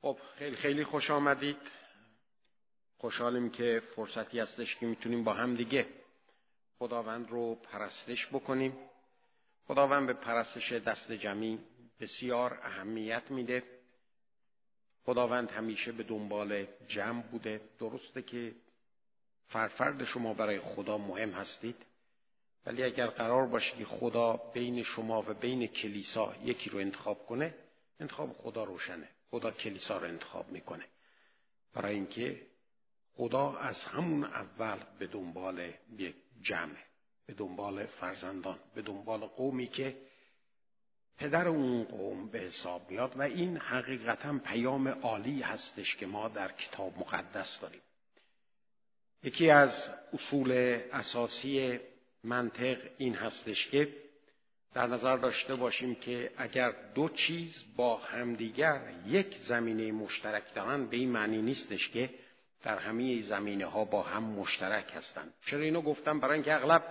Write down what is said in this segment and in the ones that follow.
خب خیلی خیلی خوش آمدید. خوشحالیم که فرصتی هستش که می‌تونیم با هم دیگه خداوند رو پرستش بکنیم. خداوند به پرستش دست جمعی بسیار اهمیت میده. خداوند همیشه به دنبال جمع بوده. درسته که فرفرد شما برای خدا مهم هستید. ولی اگر قرار باشه که خدا بین شما و بین کلیسا یکی رو انتخاب کنه انتخاب خدا روشنه. خدا کلیسا رو انتخاب می‌کنه. برای اینکه خدا از همون اول به دنبال یک جمع به دنبال فرزندان به دنبال قومی که پدر اون قوم به حساب میاد و این حقیقتا پیام عالی هستش که ما در کتاب مقدس داریم. یکی از اصول اساسی منطق این هستش که در نظر داشته باشیم که اگر دو چیز با همدیگر یک زمینه مشترک دارن به این معنی نیستش که در همه زمینه ها با هم مشترک هستند. چرا اینو گفتم؟ برای اینکه اغلب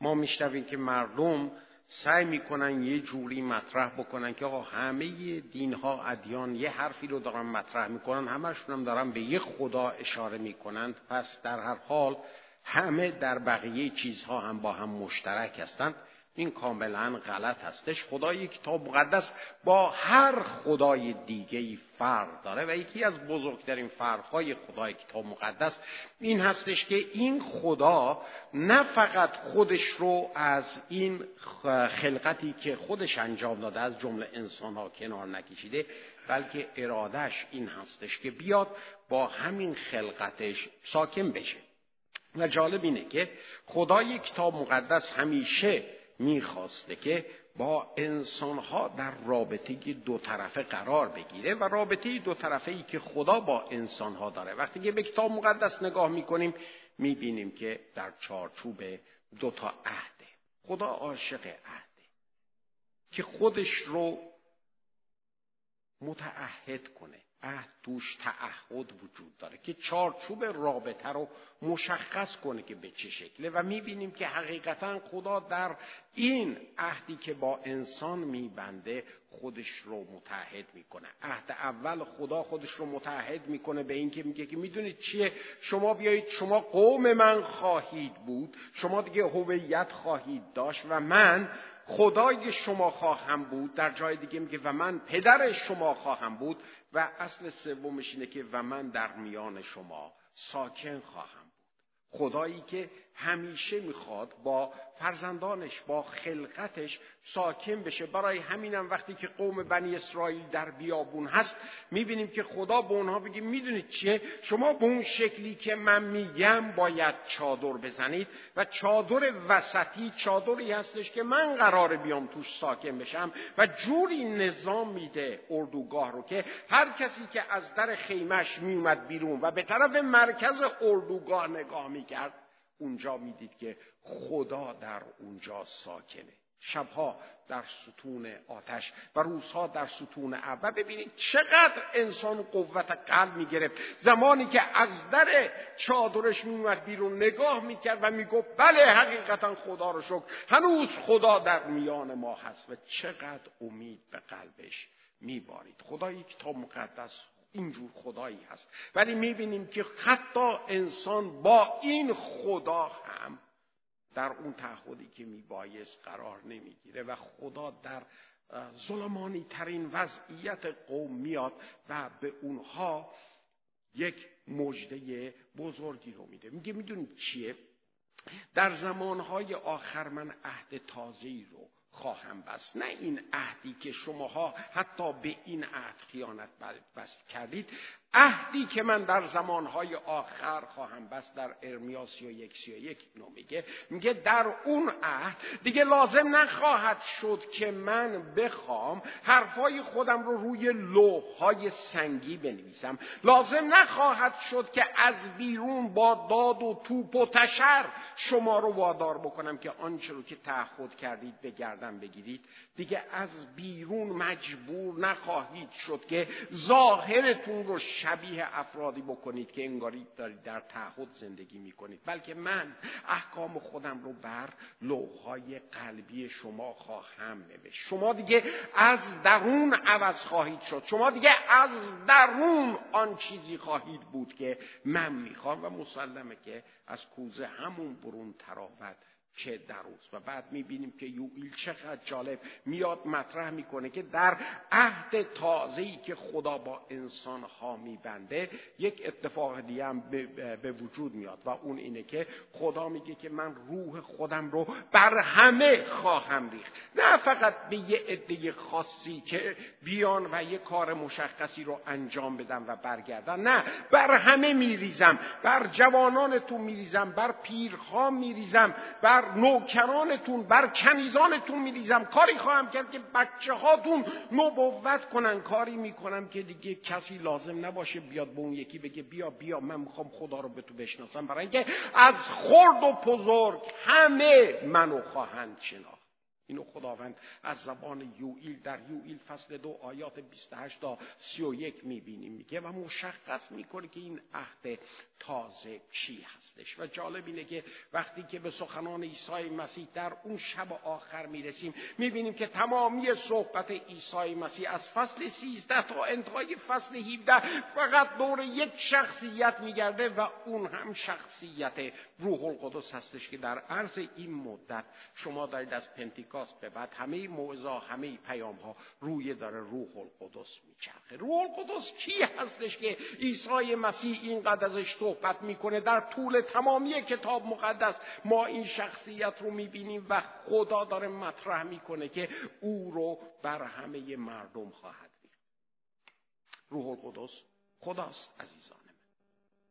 ما میشنویم که مردم سعی می‌کنن یه جوری مطرح بکنن که آقا همه دین ها ادیان یه حرفی رو دارن مطرح می‌کنن همشون هم دارن به یه خدا اشاره می‌کنند. پس در هر حال همه در بقیه چیزها هم با هم مشترک هستند. این کاملا غلط هستش. خدای کتاب مقدس با هر خدای دیگه فرق داره و یکی از بزرگترین فرقهای خدای کتاب مقدس این هستش که این خدا نه فقط خودش رو از این خلقتی که خودش انجام داده از جمله انسان ها کنار نکشیده بلکه ارادش این هستش که بیاد با همین خلقتش ساکن بشه. و جالب اینه که خدای کتاب مقدس همیشه می‌خواسته که با انسانها در رابطه دو طرفه قرار بگیره و رابطه دو طرفه ای که خدا با انسانها داره. وقتی که به کتاب مقدس نگاه می‌کنیم می‌بینیم که در چارچوب دو تا عهده خدا عاشق عهده که خودش رو متعهد کنه. عهد توش تعهد وجود داره که چارچوب رابطه رو مشخص کنه که به چه شکله. و می‌بینیم که حقیقتا خدا در این عهدی که با انسان میبنده خودش رو متحد می‌کنه. عهد اول خدا خودش رو متحد می‌کنه به اینکه میگه که می‌دونید چیه؟ شما بیایید شما قوم من خواهید بود شما دیگه هویت خواهید داشت و من خدای شما خواهم بود. در جای دیگه میگه و من پدر شما خواهم بود. و اصل سومش اینه که و من در میان شما ساکن خواهم بود. خدایی که همیشه می‌خواد با فرزندانش با خلقتش ساکن بشه. برای همینم وقتی که قوم بنی اسرائیل در بیابون هست می‌بینیم که خدا به اونها بگه می‌دونید چیه؟ شما به اون شکلی که من میگم باید چادر بزنید. و چادر وسطی چادری هستش که من قرار بیام توش ساکن بشم و جوری نظام میده اردوگاه رو که هر کسی که از در خیمش میومد بیرون و به طرف مرکز اردوگاه نگاه می‌کرد اونجا می‌دید که خدا در اونجا ساکنه. شبها در ستون آتش و روزها در ستون و ببینید چقدر انسان قوت قلب می‌گرفت. زمانی که از در چادرش میومد بیرون نگاه می‌کرد و می‌گفت بله حقیقتا خدا رو شکر. هنوز خدا در میان ما هست. و چقدر امید به قلبش میبارید. خدا یک تا مقدس اینجور خدایی هست. ولی می‌بینیم که حتی انسان با این خدا هم در اون تعهدی که میبایست قرار نمی‌گیره و خدا در ظلمانی ترین وضعیت قوم میاد و به اونها یک مجده بزرگی رو میده. میگه می‌دونید چیه؟ در زمانهای آخر من عهد تازه‌ای رو خواهم بست. نه این عهدی که شماها حتی به این عهد خیانت بست کردید عهدی که من در زمانهای آخر خواهم بست در ارمیا و یک یک اینو میگه. میگه در اون عهد دیگه لازم نخواهد شد که من بخوام حرفای خودم رو روی لوحهای سنگی بنویسم. لازم نخواهد شد که از بیرون با داد و توپ و تشر شما رو وادار بکنم که آنچه رو که تعهد کردید به گردن بگیرید. دیگه از بیرون مجبور نخواهید شد که ظاهرتون رو شبیه افرادی بکنید که انگاری دارید در تعهد زندگی می‌کنید. بلکه من احکام خودم رو بر لوحهای قلبی شما خواهم نوشت. شما دیگه از درون عوض خواهید شد. شما دیگه از درون آن چیزی خواهید بود که من می‌خوام و مسلمه که از کوزه همون برون تراوت که در و بعد می‌بینیم که یوئیل چقدر جالب میاد مطرح می‌کنه که در عهد تازه‌ای که خدا با انسان ها میبنده یک اتفاق دیگه هم به وجود میاد و اون اینه که خدا میگه که من روح خودم رو بر همه خواهم ریخت. نه فقط به یه عده خاصی که بیان و یه کار مشخصی رو انجام بدم و برگردن. نه بر همه میریزم. بر جوانانتون میریزم. بر پیرها میریزم. بر نوکرانتون بر کنیزانتون میریزم. کاری خواهم کرد که بچه هاتون نبوت کنن. کاری می‌کنم که دیگه کسی لازم نباشه بیاد به اون یکی بگه بیا بیا من می‌خوام خدا رو به تو بشناسم. برای اینکه از خرد و بزرگ همه منو خواهند شناخت. اینو خداوند از زبان یوئیل در یوئیل فصل دو آیات 28 تا 31 می‌بینیم. میگه و مشخص می‌کنه که این عهد تازه چی هستش. و جالب اینه که وقتی که به سخنان عیسی مسیح در اون شب آخر می‌رسیم می‌بینیم که تمامی صحبت عیسی مسیح از فصل 13 تا انتهای فصل 17 فقط دور یک شخصیت میگرده و اون هم شخصیت روح القدس هستش که در عرض این مدت شما دارید از پنتیکا به بعد همه موعظه همه پیام ها روی داره روح القدس میچرخه. روح القدس کی هستش که عیسی مسیح اینقدر ازش صحبت می‌کنه؟ در طول تمامی کتاب مقدس ما این شخصیت رو می‌بینیم و خدا داره مطرح می‌کنه که او رو بر همه مردم خواهد ریخت. روح القدس خداست عزیزان من.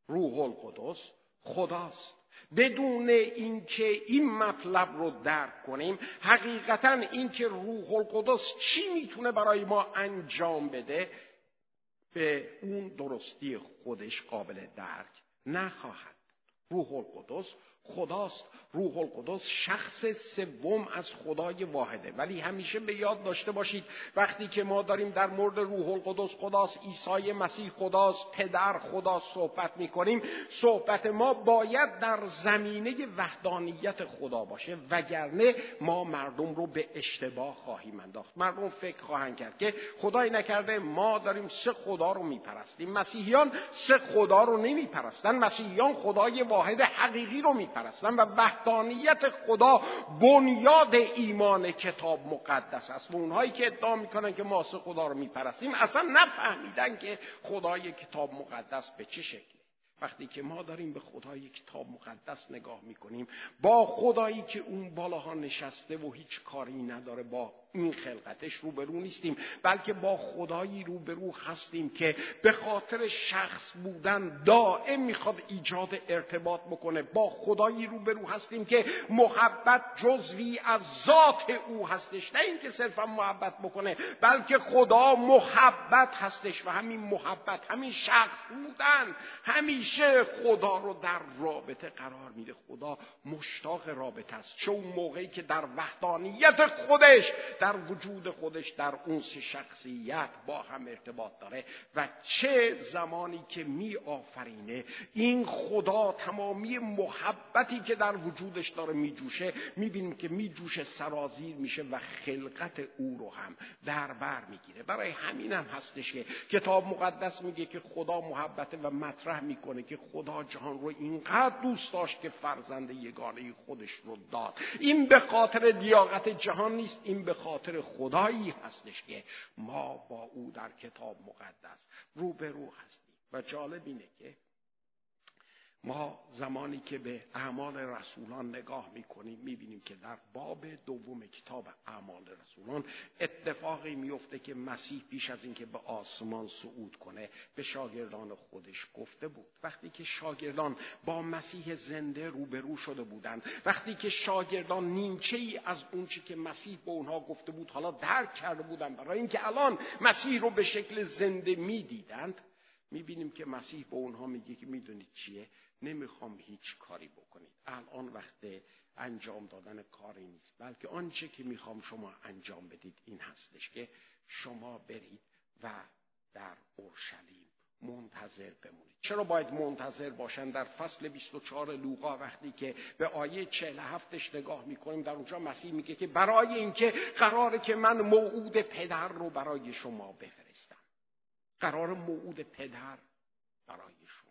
روح القدس خداست. بدون اینکه این مطلب رو درک کنیم حقیقتا اینکه روح القدس چی می‌تونه برای ما انجام بده به اون درستی خودش قابل درک نخواهد. روح القدس خداست روح القدس شخص سوم از خدای واحده. ولی همیشه به یاد داشته باشید وقتی که ما داریم در مورد روح القدس خداست عیسی مسیح خداست پدر خدا صحبت می‌کنیم صحبت ما باید در زمینه وحدانیت خدا باشه. وگرنه ما مردم رو به اشتباه خواهیم انداخت. مردم فکر خواهند کرد که خدای نکرده ما داریم سه خدا رو میپرستیم. مسیحیان سه خدا رو نمیپرستن. مسیحیان خدای واحد حقیقی رو میپرستن. پرستن و وحدانیت خدا بنیاد ایمان کتاب مقدس است. و اونهایی که ادعا می‌کنن که ما خدا رو میپرستیم اصلا نفهمیدن که خدای کتاب مقدس به چه شکل وقتی که ما داریم به خدای کتاب مقدس نگاه می‌کنیم با خدایی که اون بالاها نشسته و هیچ کاری نداره با این خلقتش روبرو نیستیم بلکه با خدایی روبرو هستیم که به خاطر شخص بودن دائم می‌خواد ایجاد ارتباط بکنه. با خدایی روبرو هستیم که محبت جزوی از ذات او هستش. نه اینکه صرفا محبت بکنه بلکه خدا محبت هستش و همین محبت همین شخص بودن همیشه خدا رو در رابطه قرار میده. خدا مشتاق رابطه است. چون موقعی که در وحدانیت خودش در وجود خودش در اون سه شخصیت با هم ارتباط داره و چه زمانی که می آفرینه این خدا تمامی محبتی که در وجودش داره می جوشه می بینیم که می جوشه سرازیر میشه و خلقت او رو هم در بر می‌گیره. برای همین هم هستش که کتاب مقدس میگه که خدا محبته و مطرح می‌کنه که خدا جهان رو اینقدر دوست داشت که فرزند یگانه خودش رو داد. این به خاطر دیاقت جهان نیست این به خدایی هستش که ما با او در کتاب مقدس روبرو هستیم. و جالب اینه که ما زمانی که به اعمال رسولان نگاه می‌کنیم می‌بینیم که در باب دوم کتاب اعمال رسولان اتفاقی میفته که مسیح پیش از اینکه به آسمان صعود کنه به شاگردان خودش گفته بود. وقتی که شاگردان با مسیح زنده روبرو شده بودند وقتی که شاگردان نیمچه ای از اونچه که مسیح به اونها گفته بود حالا درک کرده بودند برای اینکه الان مسیح رو به شکل زنده می‌دیدند می‌بینیم که مسیح به اونها میگه که می‌دونید چیه؟ نمی‌خوام هیچ کاری بکنید. الان وقت انجام دادن کاری نیست. بلکه آنچه که می‌خوام شما انجام بدید این هستش که شما برید و در اورشلیم منتظر بمونید. چرا باید منتظر باشن در فصل 24 لوقا وقتی که به آیه 47ش نگاه می‌کنیم در اونجا مسیح میگه که برای اینکه قراره که من موعود پدر رو برای شما بفرستم. قرار موعود پدر برای شما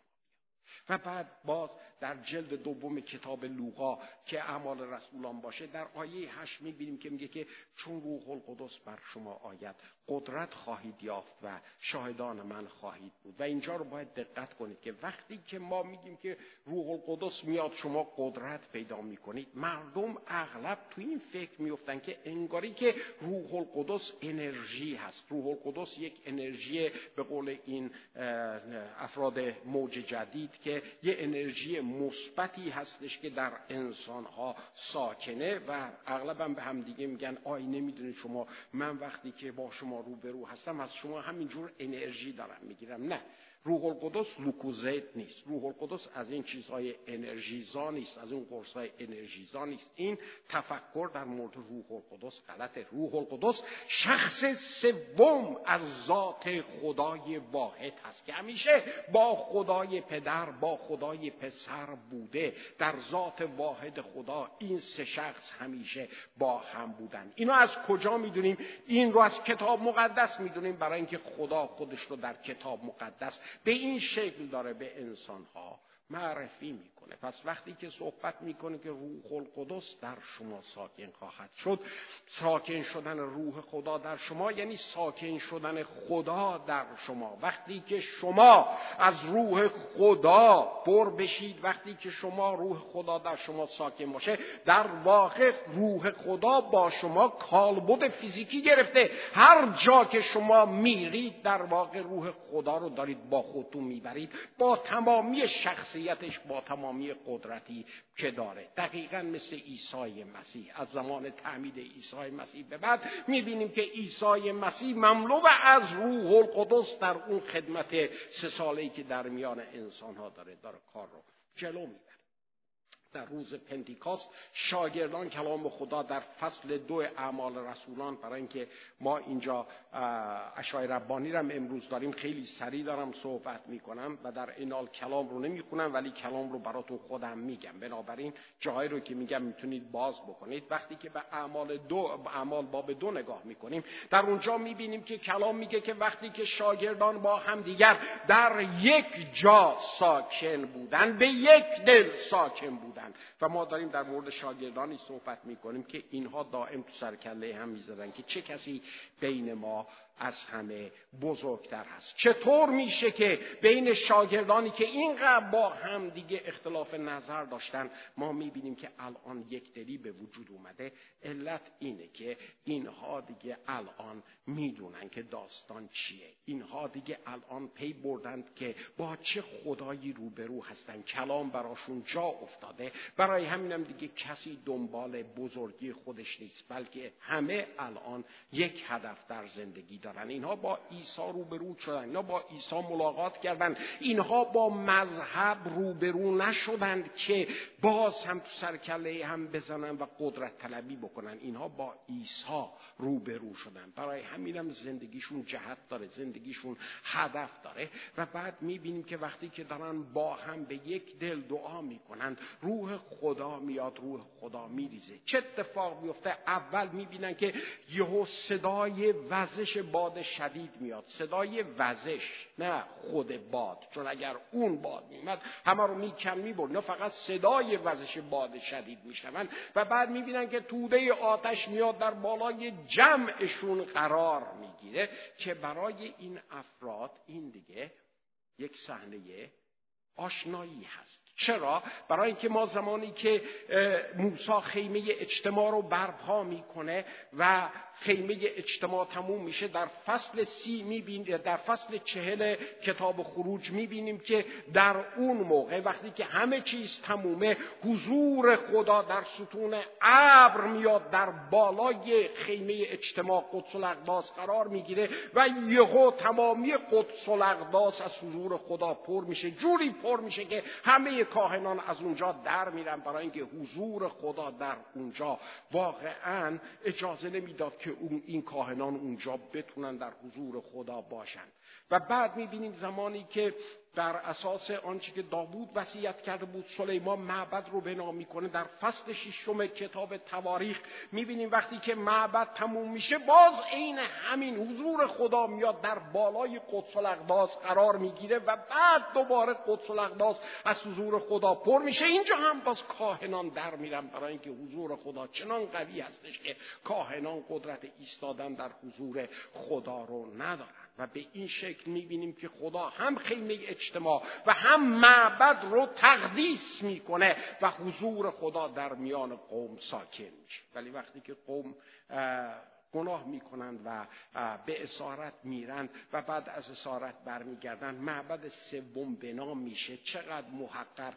و بعد باز در جلد دوم کتاب لوقا که اعمال رسولان باشه در آیه هشت می‌بینیم که میگه که چون روح القدس بر شما آید قدرت خواهید یافت و شاهدان من خواهید بود. و اینجا رو باید دقت کنید که وقتی که ما میگیم که روح القدس میاد شما قدرت پیدا می‌کنید. مردم اغلب تو این فکر میفتن که انگاری که روح القدس انرژی هست. روح القدس یک انرژی به قول این افراد موج جدید که یه انرژی مثبتی هستش که در انسانها ساکنه و اغلبا به هم دیگه میگن آی نمی‌دونید شما من وقتی که با شما روبرو هستم از شما همینجور انرژی دارم می‌گیرم. نه. روح القدس لوکوزیت نیست. روح القدس از این چیزهای انرژیزا نیست از اون قرصهای انرژیزا نیست. این تفکر در مورد روح القدس غلطه. روح القدس شخص سوم از ذات خدای واحد هست که همیشه با خدای پدر با خدای پسر بوده. در ذات واحد خدا این سه شخص همیشه با هم بودن. اینو از کجا می‌دونیم؟ این رو از کتاب مقدس می‌دونیم. برای اینکه خدا خودش رو در کتاب مقدس به این شکل داره به انسانها معرفی می‌کنه. پس وقتی که صحبت می‌کنه که روح القدس در شما ساکن خواهد شد ساکن شدن روح خدا در شما یعنی ساکن شدن خدا در شما. وقتی که شما از روح خدا پر بشید وقتی که شما روح خدا در شما ساکن باشه در واقع روح خدا با شما کالبد فیزیکی گرفته. هر جا که شما میرید در واقع روح خدا رو دارید با خودتون می‌برید. با تمامی شخصیتش با تمامی قدرتی که داره. دقیقا مثل عیسی مسیح. از زمان تعمید عیسی مسیح به بعد می‌بینیم که عیسی مسیح مملو از روح القدس در اون خدمت سه ساله‌ای که در میان انسانها داره داره کار رو جلو می‌بره. در روز پنتیکاست شاگردان کلام خدا در فصل دو اعمال رسولان برای اینکه ما اینجا اشای ربانی رو امروز داریم خیلی سریع دارم صحبت می‌کنم و در اینال کلام رو نمی‌خونم ولی کلام رو براتون خودم میگم. بنابراین جایی رو که میگم می‌تونید باز بکنید. وقتی که به اعمال دو اعمال باب دو نگاه می‌کنیم در اونجا می‌بینیم که کلام میگه که وقتی که شاگردان با هم دیگر در یک جا ساکن بودن به یک دل ساکن بودن. و ما داریم در مورد شاگردانی صحبت می‌کنیم که اینها دائم تو سرکله هم می‌زدن که چه کسی بین ما از همه بزرگتر هست. چطور میشه که بین شاگردانی که اینقدر با هم دیگه اختلاف نظر داشتن ما می‌بینیم که الان یک دلی به وجود اومده. علت اینه که اینها دیگه الان می‌دونن که داستان چیه. اینها دیگه الان پی بردند که با چه خدایی روبرو هستن. کلام براشون جا افتاده. برای همینم دیگه کسی دنبال بزرگی خودش نیست بلکه همه الان یک هدف در زندگی دارن اینها با عیسی روبرو شدن اینها با عیسی ملاقات کردن. اینها با مذهب روبرو نشدند که باز هم تو سرکله هم بزنن و قدرت طلبی بکنن. اینها با عیسی روبرو شدن. برای همینم زندگیشون جهت داره زندگیشون هدف داره. و بعد می‌بینیم که وقتی که دارن با هم به یک دل دعا می‌کنن روح خدا میاد روح خدا میریزه. چه اتفاق میفته اول می‌بینن که یهو صدای وزش باد شدید میاد. صدای وزش نه خود باد. چون اگر اون باد میمد همه رو میکن می‌برد نه فقط صدای وزش باد شدید میشنون و بعد می‌بینن که توده آتش میاد در بالای جمعشون قرار می‌گیره که برای این افراد این دیگه یک صحنه آشنایی هست. چرا؟ برای اینکه ما زمانی که موسی خیمه اجتماع رو برپا می‌کنه و خیمه اجتماع تموم میشه در فصل سی می‌بینیم در فصل چهل کتاب خروج می‌بینیم که در اون موقع وقتی که همه چیز تمومه حضور خدا در ستون ابر میاد در بالای خیمه اجتماع قدس الاقداس قرار می‌گیره و یهو تمامی قدس الاقداس از حضور خدا پر میشه. جوری پر میشه که همه کاهنان از اونجا در میرن برای اینکه حضور خدا در اونجا. واقعا اجازه نمی‌داد که اون این کاهنان اونجا بتونن در حضور خدا باشن. و بعد می‌بینیم زمانی که بر اساس آنچه که داوود وصیت کرده بود سلیمان معبد رو بنا می‌کنه در فصل ششم کتاب تواریخ می‌بینیم وقتی که معبد تموم میشه باز عین همین حضور خدا میاد در بالای قدس الاقداس قرار می‌گیره و بعد دوباره قدس الاقداس از حضور خدا پر میشه. اینجا هم باز کاهنان در میرن برای اینکه حضور خدا چنان قوی هستش که کاهنان قدرت ایستادن در حضور خدا رو ندارن. و به این شکل می‌بینیم که خدا هم خیمه اجتماع و هم معبد رو تقدیس می‌کنه و حضور خدا در میان قوم ساکن میشه. ولی وقتی که قوم گناه می‌کنند و به اسارت میرند و بعد از اسارت برمیگردند. معبد سوم بنا میشه. چقدر محقر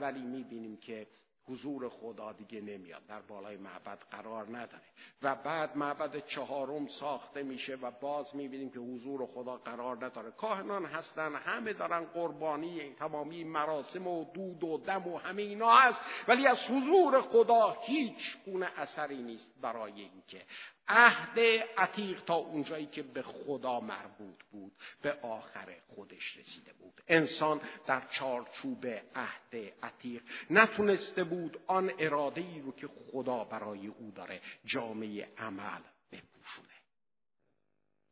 ولی می‌بینیم که حضور خدا دیگه نمیاد. در بالای معبد قرار نداره. و بعد معبد چهارم ساخته میشه و باز می‌بینیم که حضور خدا قرار نداره. کاهنان هستن همه دارن قربانی تمامی مراسم و دود و دم و همه اینا هست ولی از حضور خدا هیچ گونه اثری نیست برای اینکه عهد عتیق تا اونجایی که به خدا مربوط بود به آخر خودش رسیده بود. انسان در چارچوب عهد عتیق نتونسته بود آن اراده ای رو که خدا برای او داره جامعه عمل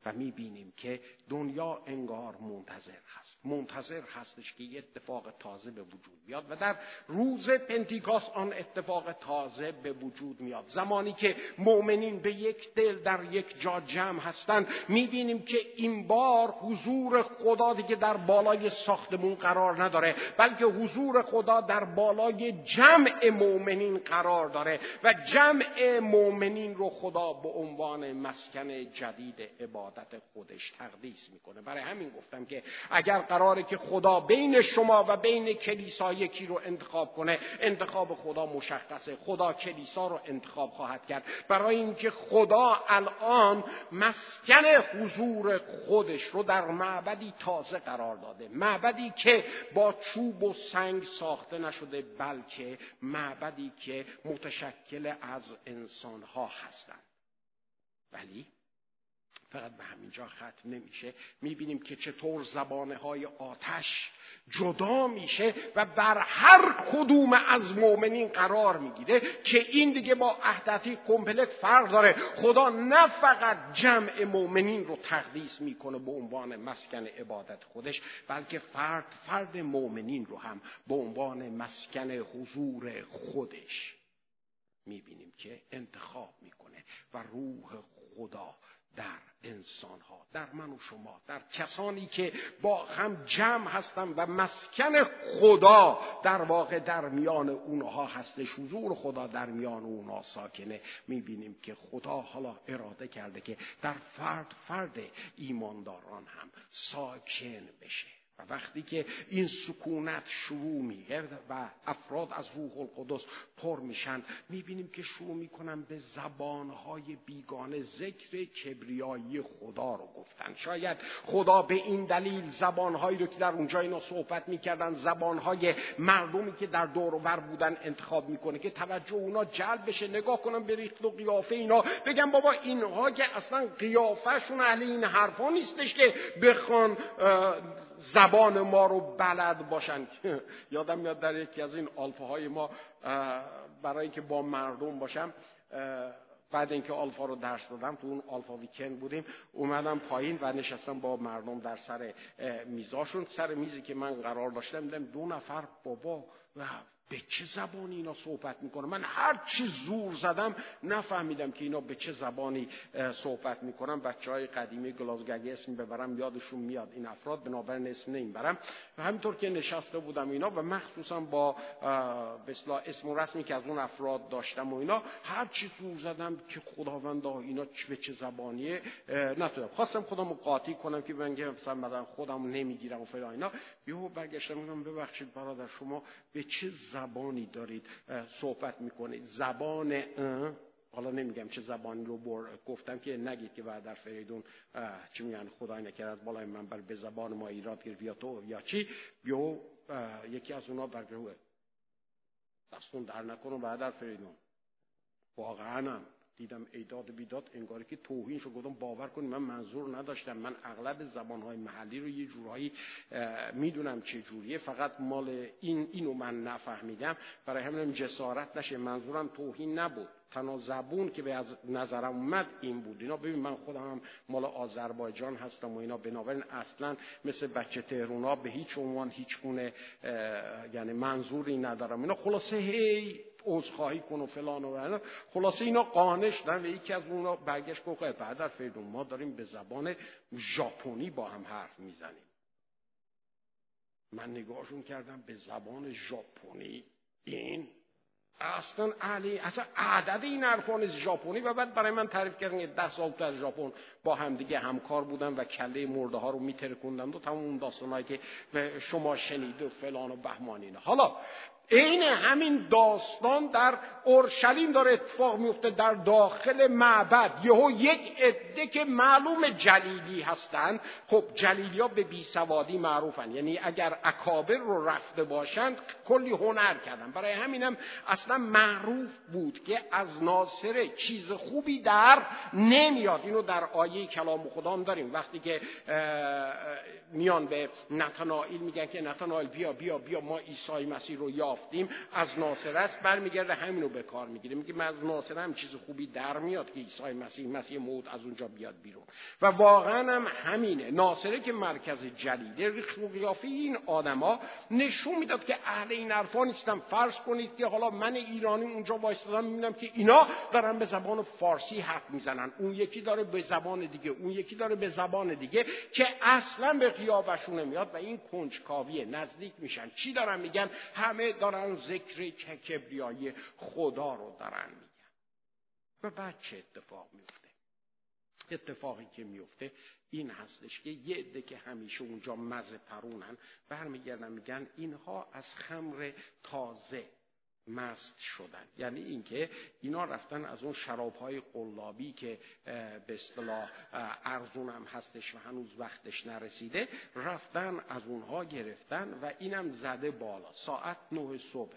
و می‌بینیم که دنیا انگار منتظر هست. منتظر هستش که یه اتفاق تازه به وجود بیاد و در روز پنتیکاس آن اتفاق تازه به وجود میاد. زمانی که مؤمنین به یک دل در یک جا جمع هستند می‌بینیم که این بار حضور خدا دیگه در بالای ساختمون قرار نداره بلکه حضور خدا در بالای جمع مؤمنین قرار داره و جمع مؤمنین رو خدا به عنوان مسکن جدید عبادت خودش تقدیس می‌کنه. برای همین گفتم که اگر قراره که خدا بین شما و بین کلیسا یکی رو انتخاب کنه انتخاب خدا مشخصه. خدا کلیسا رو انتخاب خواهد کرد. برای اینکه خدا الان مسکن حضور خودش رو در معبدی تازه قرار داده. معبدی که با چوب و سنگ ساخته نشده بلکه معبدی که متشکل از انسانها هستند. ولی فقط به همینجا ختم نمیشه. می‌بینیم که چطور زبانه های آتش جدا میشه و بر هر کدوم از مؤمنین قرار می‌گیره که این دیگه با اهدتی کمپلت فرق داره. خدا نه فقط جمع مؤمنین رو تقدیس می‌کنه به عنوان مسکن عبادت خودش بلکه فرد فرد مؤمنین رو هم به عنوان مسکن حضور خودش می‌بینیم که انتخاب می‌کنه و روح خدا در انسان ها در من و شما در کسانی که با هم جمع هستن و مسکن خدا در واقع در میان اونها هستش حضور خدا در میان اونها ساکنه. می‌بینیم که خدا حالا اراده کرده که در فرد فرد ایمانداران هم ساکن بشه. وقتی که این سکونت شروع میگه و افراد از روح القدس پر میشن می‌بینیم که شروع می‌کنن به زبانهای بیگانه ذکر کبریایی خدا رو گفتن. شاید خدا به این دلیل زبانهایی رو که در اونجا اینا صحبت می‌کردن زبانهای مردمی که در دور و بودن انتخاب می‌کنه که توجه اونا جلب بشه نگاه کنم به ریخت و قیافه اینا بگم بابا اینها که اصلا قیافهشون اهل این حرفا نیستش که بخوان زبان ما رو بلد باشن. یادم میاد در یکی از این های ما برای اینکه با مردم باشم بعد اینکه آلفا رو درس دادم تو اون آلفا ویکند بودیم اومدم پایین و نشستم با مردم در سر میزاشون. سر میزی که من قرار داشتم دیدم دو نفر بابا و به چه زبانی اینا صحبت می‌کنن من هر چی زور زدم نفهمیدم که اینا به چه زبانی صحبت می‌کنن. بچه های قدیمی گلازگگی اسم ببرم یادشون میاد این افراد. بنابراین اسم نمی‌برم. و همینطور که نشسته بودم اینا و مخصوصا با بسلا اسم و رسمی که از اون افراد داشتم و اینا هر چی زور زدم که خداوندا اینا به چه زبانیه نتونم. خواستم خودم قاطی کنم که من مثلا خودم نمی‌گیرم و فلان اینا. یهو برگشتم ببخشید برادر شما به چه دارید صحبت می‌کنید. زبان حالا نمیگم چه زبانی رو بر... گفتم که نگید که بعد در فریدون چی میگن خدای نکرد بالای منبر به زبان ما ایراد گرفت یا تو یا چی؟ بیو یکی از اونا برگروه دستون در نکن و بعد فریدون. واقعا هم. دیدم ایداد بیداد انگاری که توهین شو گفتم باور کنید من منظور نداشتم. من اغلب زبانهای محلی رو یه جورایی می‌دونم چه جوریه. فقط مال این اینو من نفهمیدم. برای همینم جسارت نشه. منظورم توهین نبود. تنها زبون که به نظرم اومد این بود. اینا ببین من خودم هم مال آذربایجان هستم و اینا. بنابراین اصلا مثل بچه تهرونا به هیچ عنوان هیچ گونه یعنی منظوری ندارم. اینا خلاصه هی عذرخواهی کن و فلان و خلاصه اینا قانع شدن و یکی از اونا برگشت گفت بعد فریدون ما داریم به زبان ژاپنی با هم حرف می‌زنیم. من نگاهشون کردم به زبان ژاپنی. این اصلا علی اصلا عدد این حرفان ژاپنی و بعد برای من تعریف کردن ده سال از ژاپن با همدیگه همکار بودن و کله مرده ها رو میترکوندن و تمام اون داستانهایی که شما شنیده و فلان و بهمان حالا عین همین داستان در اورشلیم داره اتفاق میفته در داخل معبد. یهو یک عده که معلوم جلیلی هستند خب جلیلی ها به بیسوادی معروفن. یعنی اگر اکابر رو رفته باشند کلی هنر کردن. برای همینم اصلا معروف بود که از ناصر چیز خوبی در نمیاد. اینو در آیه کلام خدا داریم. وقتی که میان به نتنائیل میگن که نتنائیل بیا بیا بیا ما عیسی مسیح رو یافتیم از ناصر است برمیگرده همینو به کار می‌گیره. میگه من از ناصر هم چیز خوبی در میاد که عیسی مسیح مسیح موت از اونجا بیاد بیرون. و واقعا هم همینه. ناصره که مرکز جلیله ریخ قیافه این آدما نشون می‌داد که اهل این حرفا نیستم فرض کنید که حالا من ایرانی اونجا وایستادم می‌بینم که اینا دارن به زبان فارسی حرف می‌زنن. اون یکی داره به زبان دیگه اون یکی داره به زبان دیگه که اصلا به قیافشون نمیاد و این کنجکاوی نزدیک میشن. چی دارن میگن؟ همه دارن ذکر کبریای خدا رو دارن میگن. و بعد چه اتفاق میفته اتفاقی که میفته این هستش که یه عده که همیشه اونجا مزه پرونن برمیگردن میگن اینها از خمر تازه مست شدن. یعنی اینکه اینا رفتن از اون شراب های قلابی که به اصطلاح ارزون هم هستش و هنوز وقتش نرسیده رفتن از اونها گرفتن و اینم زده بالا. ساعت نه صبح.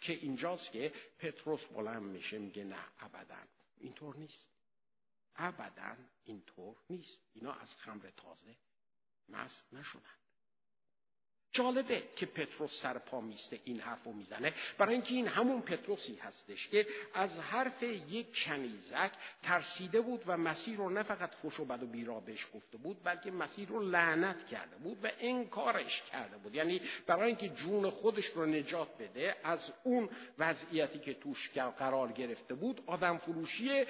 که اینجاست که پتروس بلند میشه میگه نه ابدا. اینطور نیست. ابدا اینطور نیست. اینا از خمر تازه مست نشدن. جالبه که پتروس سر پا میسته این حرفو می‌زنه. برای اینکه این همون پتروسی هستش که از حرف یک کنیزک ترسیده بود و مسیح رو نه فقط خوش و بد و بیرا بهش گفته بود بلکه مسیح رو لعنت کرده بود و انکارش کرده بود. یعنی برای اینکه جون خودش رو نجات بده از اون وضعیتی که توش قرار گرفته بود آدم فروشی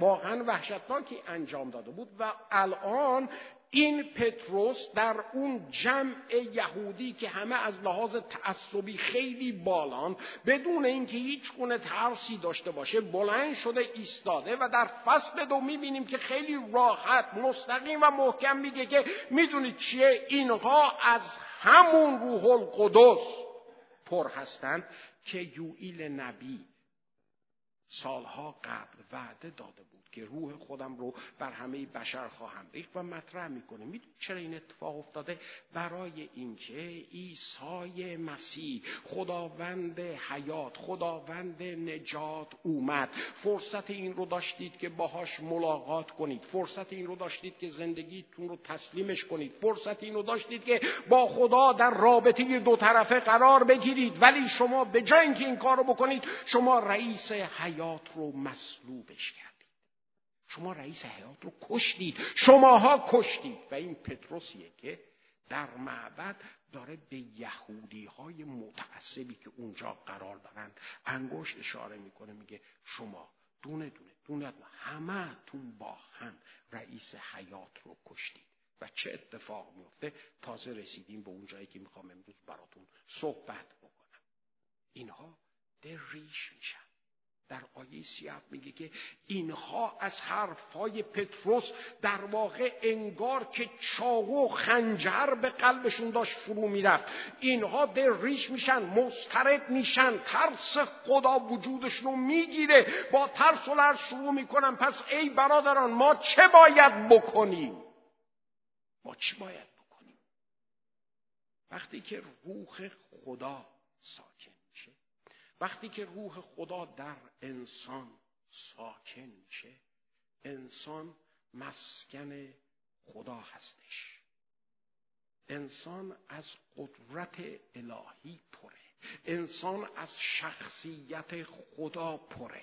واقعا وحشتناکی انجام داده بود. و الان این پتروس در اون جمع یهودی که همه از لحاظ تعصبی خیلی بالان بدون اینکه هیچ گونه ترسی داشته باشه بلند شده ایستاده و در فصل دو می‌بینیم که خیلی راحت مستقیم و محکم میگه که می‌دونید چیه؟ اینها از همون روح القدس پر هستند که یوئیل نبی سالها قبل وعده داده بود. که روح خودم رو بر همه بشر خواهم ریخت و مطرح می‌کنه. می‌دونی چرا این اتفاق افتاده؟ برای اینکه عیسی مسیح خداوند حیات خداوند نجات اومد. فرصت این رو داشتید که باهاش ملاقات کنید. فرصت این رو داشتید که زندگیتون رو تسلیمش کنید. فرصت این رو داشتید که با خدا در رابطه دو طرفه قرار بگیرید. ولی شما به جای اینکه این کار رو بکنید شما رئیس حیات رو مسلوبش کرد شما رئیس حیات رو کشتید. شماها کشتید. و این پتروسیه که در معبد داره به یهودی های متعصبی که اونجا قرار دارند انگشت اشاره می‌کنه میگه شما دونه دونه دونه همه تون با هم رئیس حیات رو کشتید. و چه اتفاق میفته تازه رسیدیم به اون جایی که می‌خوام امروز براتون صحبت بکنم. اینها در ریش میشن. در آیه سیاه میگه که اینها از حرفهای پتروس در واقع انگار که چاقو خنجر به قلبشون داشت فرو می‌رفت. اینها در ریش میشن مسترد میشن ترس خدا وجودشون رو می‌گیره با ترس و لرز شروع می‌کنن. پس ای برادران ما چه باید بکنیم؟ ما چه باید بکنیم؟ وقتی که روح خدا ساکن وقتی که روح خدا در انسان ساکن میشه انسان مسکن خدا هستش. انسان از قدرت الهی پره. انسان از شخصیت خدا پره.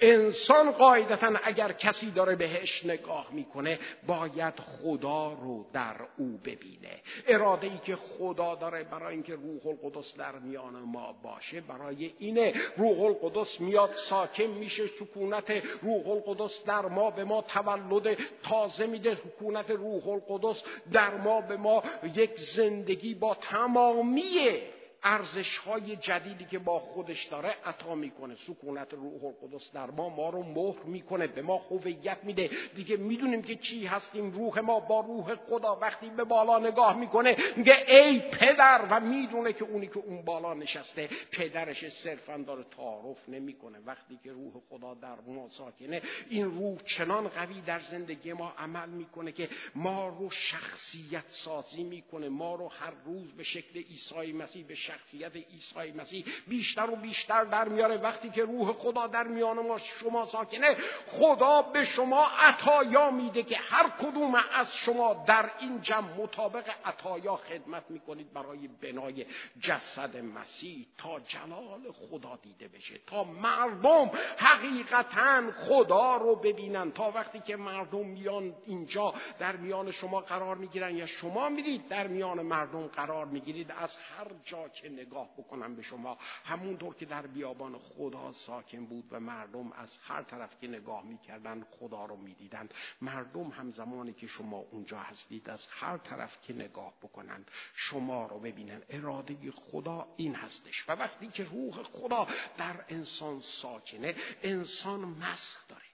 انسان قاعدتا اگر کسی داره بهش نگاه می‌کنه باید خدا رو در او ببینه. اراده ای که خدا داره برای اینکه روح القدس در میان ما باشه برای اینه. روح القدس میاد ساکن میشه سکونت روح القدس در ما به ما تولد تازه میده. سکونت روح القدس در ما به ما یک زندگی با تمامی ارزش های جدیدی که با خودش داره عطا می‌کنه. سکونت روح القدس در ما ما رو مهر می‌کنه به ما هویت میده. دیگه می‌دونیم که چی هستیم. روح ما با روح خدا وقتی به بالا نگاه می‌کنه میگه ای پدر و می‌دونه که اونی که اون بالا نشسته پدرش صرفا داره تعارف نمی‌کنه. وقتی که روح خدا در ما ساکنه این روح چنان قوی در زندگی ما عمل می‌کنه که ما رو شخصیت سازی می‌کنه. ما رو هر روز به شکل عیسی مسیح به شخصیت عیسی مسیح بیشتر و بیشتر در میاره وقتی که روح خدا در میان ما شما ساکنه خدا به شما عطایا میده که هر کدوم از شما در این جمع مطابق عطایا خدمت می‌کنید برای بنای جسد مسیح. تا جلال خدا دیده بشه تا مردم حقیقتا خدا رو ببینن. تا وقتی که مردم میان اینجا در میان شما قرار می‌گیرن یا شما میرید در میان مردم قرار می‌گیرید. از هر جا که نگاه بکنم به شما. همونطور که در بیابان خدا ساکن بود و مردم از هر طرف که نگاه می‌کردن خدا رو می‌دیدن مردم هم زمانی که شما اونجا هستید از هر طرف که نگاه بکنن شما رو ببینن اراده خدا این هستش. و وقتی که روح خدا در انسان ساکنه انسان مسخ داره.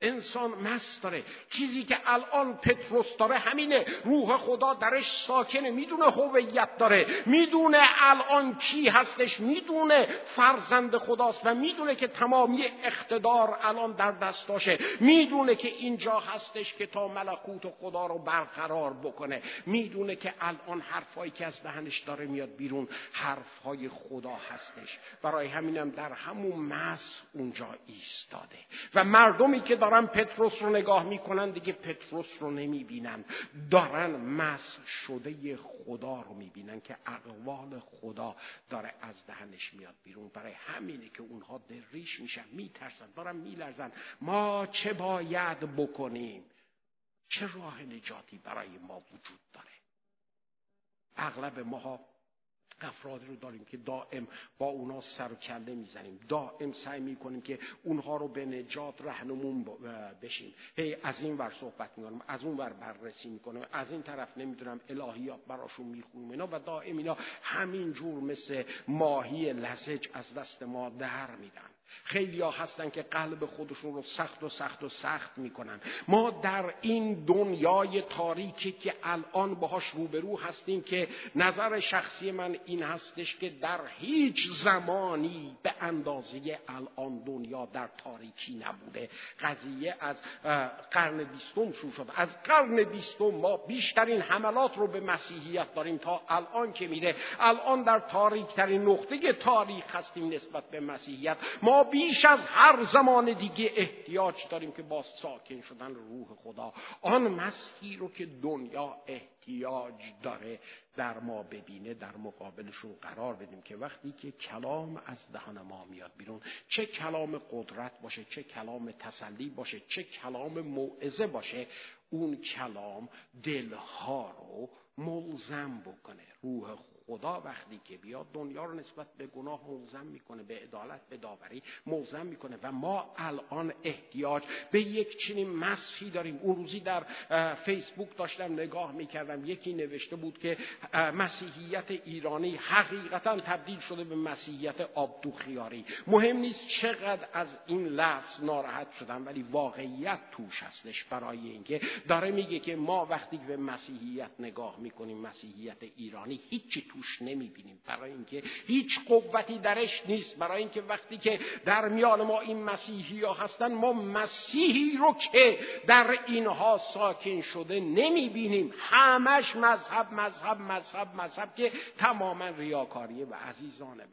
انسان مست داره. چیزی که الان پتروس داره همینه. روح خدا درش ساکنه. می‌دونه هویت داره. می‌دونه الان کی هستش. می‌دونه فرزند خداست و می‌دونه که تمامی اقتدار الان در دستاشه می‌دونه که اینجا هستش که تا ملکوت خدا رو برقرار بکنه. می‌دونه که الان حرفایی که از دهنش داره میاد بیرون حرفهای خدا هستش. برای همینم در همون مس اونجا ایستاده. و مردمی که دارن پتروس رو نگاه می‌کنن دیگه پتروس رو نمی‌بینن. دارن مس شده خدا رو می‌بینن که اقوال خدا داره از دهنش میاد بیرون. برای همینه که اونها دریش میشن میترسن دارن میلرزن. ما چه باید بکنیم؟ چه راه نجاتی برای ما وجود داره؟ اغلب ماها افرادی رو داریم که دائم با اونا سر و کله می‌زنیم. دائم سعی می‌کنیم که اونها رو به نجات رهنمون بشیم. هی از این ور صحبت می‌کنم از اون ور بررسی می‌کنم از این طرف نمی‌دونم الهیات براشون می‌خونیم اینا و دائم اینا همین جور مثل ماهی لزج از دست ما در میدن. خیلی ها هستن که قلب خودشون رو سخت و سخت و سخت می‌کنن. ما در این دنیای تاریکی که الان باهاش روبرو هستیم که نظر شخصی من این هستش که در هیچ زمانی به اندازه الان دنیا در تاریکی نبوده. قضیه از قرن بیستم شروع شد. از قرن بیستم ما بیشترین حملات رو به مسیحیت داریم تا الان که میره. الان در تاریک ترین نقطه تاریخ هستیم نسبت به مسیحیت. ما بیش از هر زمان دیگه احتیاج داریم که با ساکن شدن روح خدا. آن مسیحی رو که دنیا احتیاج داره در ما ببینه در مقابلشون قرار بدیم که وقتی که کلام از دهان ما میاد بیرون چه کلام قدرت باشه چه کلام تسلی باشه چه کلام موعظه باشه اون کلام دلها رو ملزم بکنه روح خدا. وقتی که بیاد دنیا رو نسبت به گناه ملزم می‌کنه به عدالت به داوری ملزم می‌کنه و ما الان احتیاج به یک چنین مسیحی داریم. اون روزی در فیسبوک داشتم نگاه می‌کردم. یکی نوشته بود که مسیحیت ایرانی حقیقتا تبدیل شده به مسیحیت آبدوخیاری. مهم نیست چقدر از این لفظ ناراحت شدم ولی واقعیت توش هستش. برای اینکه داره میگه که ما وقتی به مسیحیت نگاه می‌کنیم مسیحیت ایرانی هیچی توش نمی‌بینیم. برای اینکه هیچ قوتی درش نیست. برای اینکه وقتی که در میان ما این مسیحی ها هستن ما مسیحی رو که در اینها ساکن شده نمی‌بینیم. همش مذهب مذهب مذهب مذهب که تماما ریاکاریه و عزیزان من.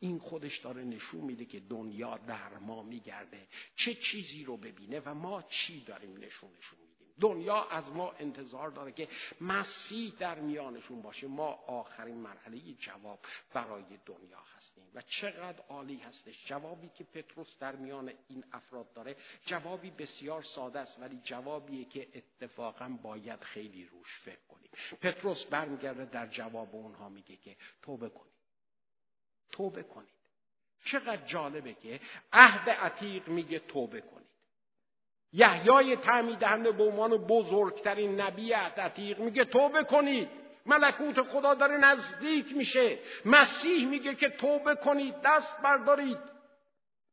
این خودش داره نشون میده که دنیا در ما میگرده. چه چیزی رو ببینه و ما چی داریم نشونشون میدیم؟ دنیا از ما انتظار داره که مسیح در میانشون باشه. ما آخرین مرحله جواب برای دنیا هستیم. و چقدر عالی هستش. جوابی که پتروس در میان این افراد داره جوابی بسیار ساده است ولی جوابیه که اتفاقا باید خیلی روش فکر کنیم. پتروس برمیگرده در جواب اونها میگه که توبه کنید. توبه کنید. چقدر جالبه که عهد عتیق میگه توبه کنید. یحیای تعمید دهنده به عنوان بزرگترین نبی عتیق میگه توبه کنید ملکوت خدا داره نزدیک میشه. مسیح میگه که توبه کنید دست بردارید.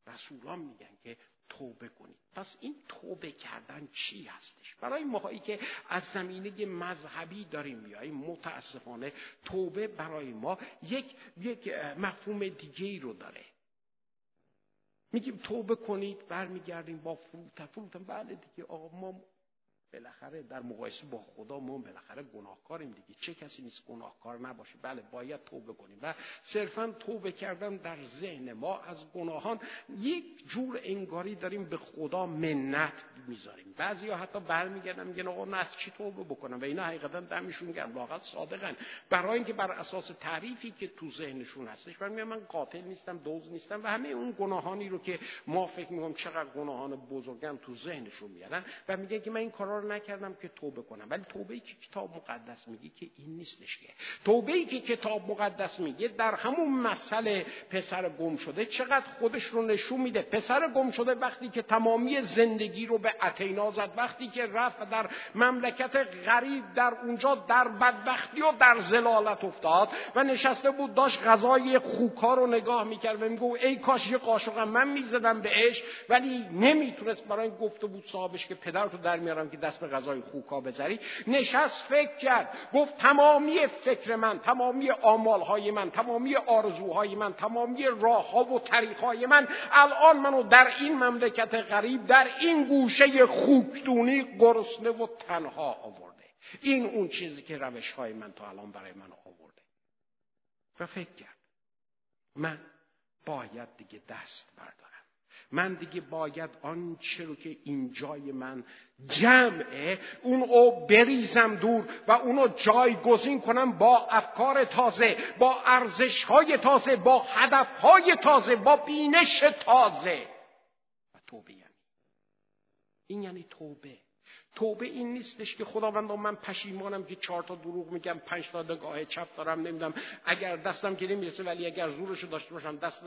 رسولان میگن که توبه کنید پس این توبه کردن چی هستش؟ برای ماهایی که از زمینه مذهبی داریم میاییم متاسفانه توبه برای ما یک یک مفهوم دیگه ای رو داره. میگیم توبه کنید برمیگردیم با فروت فروت بله دیگه آقا ما بالاخره در مقایسه با خدا ما بالاخره گناهکاریم دیگه. چه کسی نیست گناهکار نباشه؟ بله باید توبه کنیم. و صرفا توبه کردن در ذهن ما از گناهان یک جور انگاری داریم به خدا منت می‌ذاریم. بعضی ها حتی برمیگردن میگن آقا نه از چی توبه بکنم؟ و اینا حقیقتا دمشون گرم. واقعا صادقن. برای اینکه بر اساس تعریفی که تو ذهنشون هستش برای من قاتل نیستم دوز نیستم و همه اون گناهانی رو که ما فکر می‌کنم چقدر گناهان بزرگم تو ذهنشون میارن و میگن که من این کارا نکردم که توبه کنم. ولی توبه ای که کتاب مقدس میگه که این نیستش که. توبه ای که کتاب مقدس میگه در همون مسئله پسر گم شده چقدر خودش رو نشون میده. پسر گم شده وقتی که تمامی زندگی رو به اتینا زد وقتی که رفت در مملکت غریب در اونجا در بدبختی و در زلالت افتاد و نشسته بود داشت غذای خوکا رو نگاه می‌کرد و میگو ای کاش یه قاشق من می‌زدم بهش ولی نمی‌تونست برای گفته بود صاحبش که پدرتو در میارم که به غذای خوکا بذاری. نشست فکر کرد. گفت تمامی فکر من تمامی آمالهای من تمامی آرزوهای من تمامی راه و طریقهای من الان منو در این مملکت غریب در این گوشه خوکدونی گرسنه و تنها آورده. این اون چیزی که روش های من تا الان برای من آورده. و فکر کرد. من باید دیگه دست بردارم. من دیگه باید آنچه رو که اینجای من جمعه اون او بریزم دور و اونو جایگزین کنم با افکار تازه با ارزش های تازه با هدف های تازه با بینش تازه. و توبه یعنی. این یعنی توبه. توبه این نیستش که خداوندا من پشیمانم که چهار تا دروغ میگم پنج تا نگاه چپ دارم نمی‌دونم. اگر دستم که نمی‌رسه ولی اگر زورشو داشته باشم دست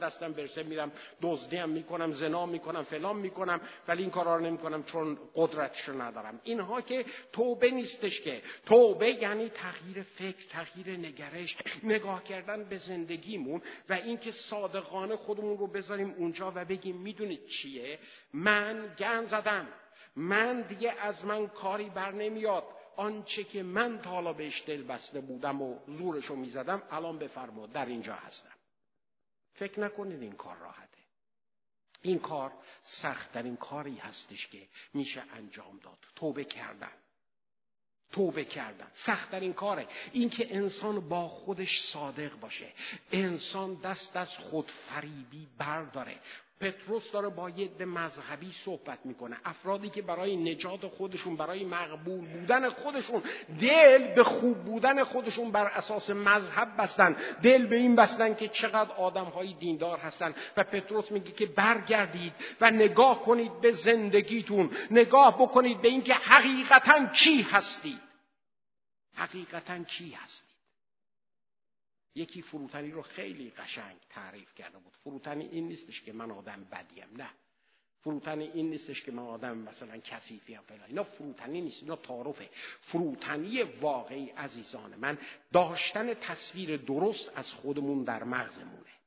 دستم برسه میرم دزدیم می‌کنم زنا می‌کنم فلان می‌کنم ولی این کارا رو نمی‌کنم چون قدرتشو ندارم. اینها که توبه نیستش که. توبه یعنی تغییر فکر تغییر نگرش نگاه کردن به زندگیمون و اینکه صادقانه خودمون رو بذاریم اونجا و بگیم می‌دونید چیه؟ من گن زدم. من دیگه از من کاری بر نمیاد. آنچه که من تا حالا بهش دل بسته بودم و زورشو می‌زدم الان بفرما در اینجا هستم. فکر نکنید این کار راحته. این کار سختترین کاری هستش که میشه انجام داد. توبه کردن. توبه کردن. سختترین کاره. اینکه انسان با خودش صادق باشه. انسان دست از خود فریبی برداره. پتروس داره با یه مذهبی صحبت می‌کنه. افرادی که برای نجات خودشون برای مقبول بودن خودشون دل به خوب بودن خودشون بر اساس مذهب بستن. دل به این بستن که چقدر آدم های دیندار هستن. و پتروس میگه که برگردید و نگاه کنید به زندگیتون. نگاه بکنید به اینکه حقیقتا کی هستید. حقیقتا کی هستید. یکی فروتنی رو خیلی قشنگ تعریف کرده بود. فروتنی این نیستش که من آدم بدیم نه. فروتنی این نیستش که من آدم مثلا کثیفی هم فلان اینا فروتنی نیست اینا تعارفه. فروتنی واقعی عزیزان من داشتن تصویر درست از خودمون در مغزمونه.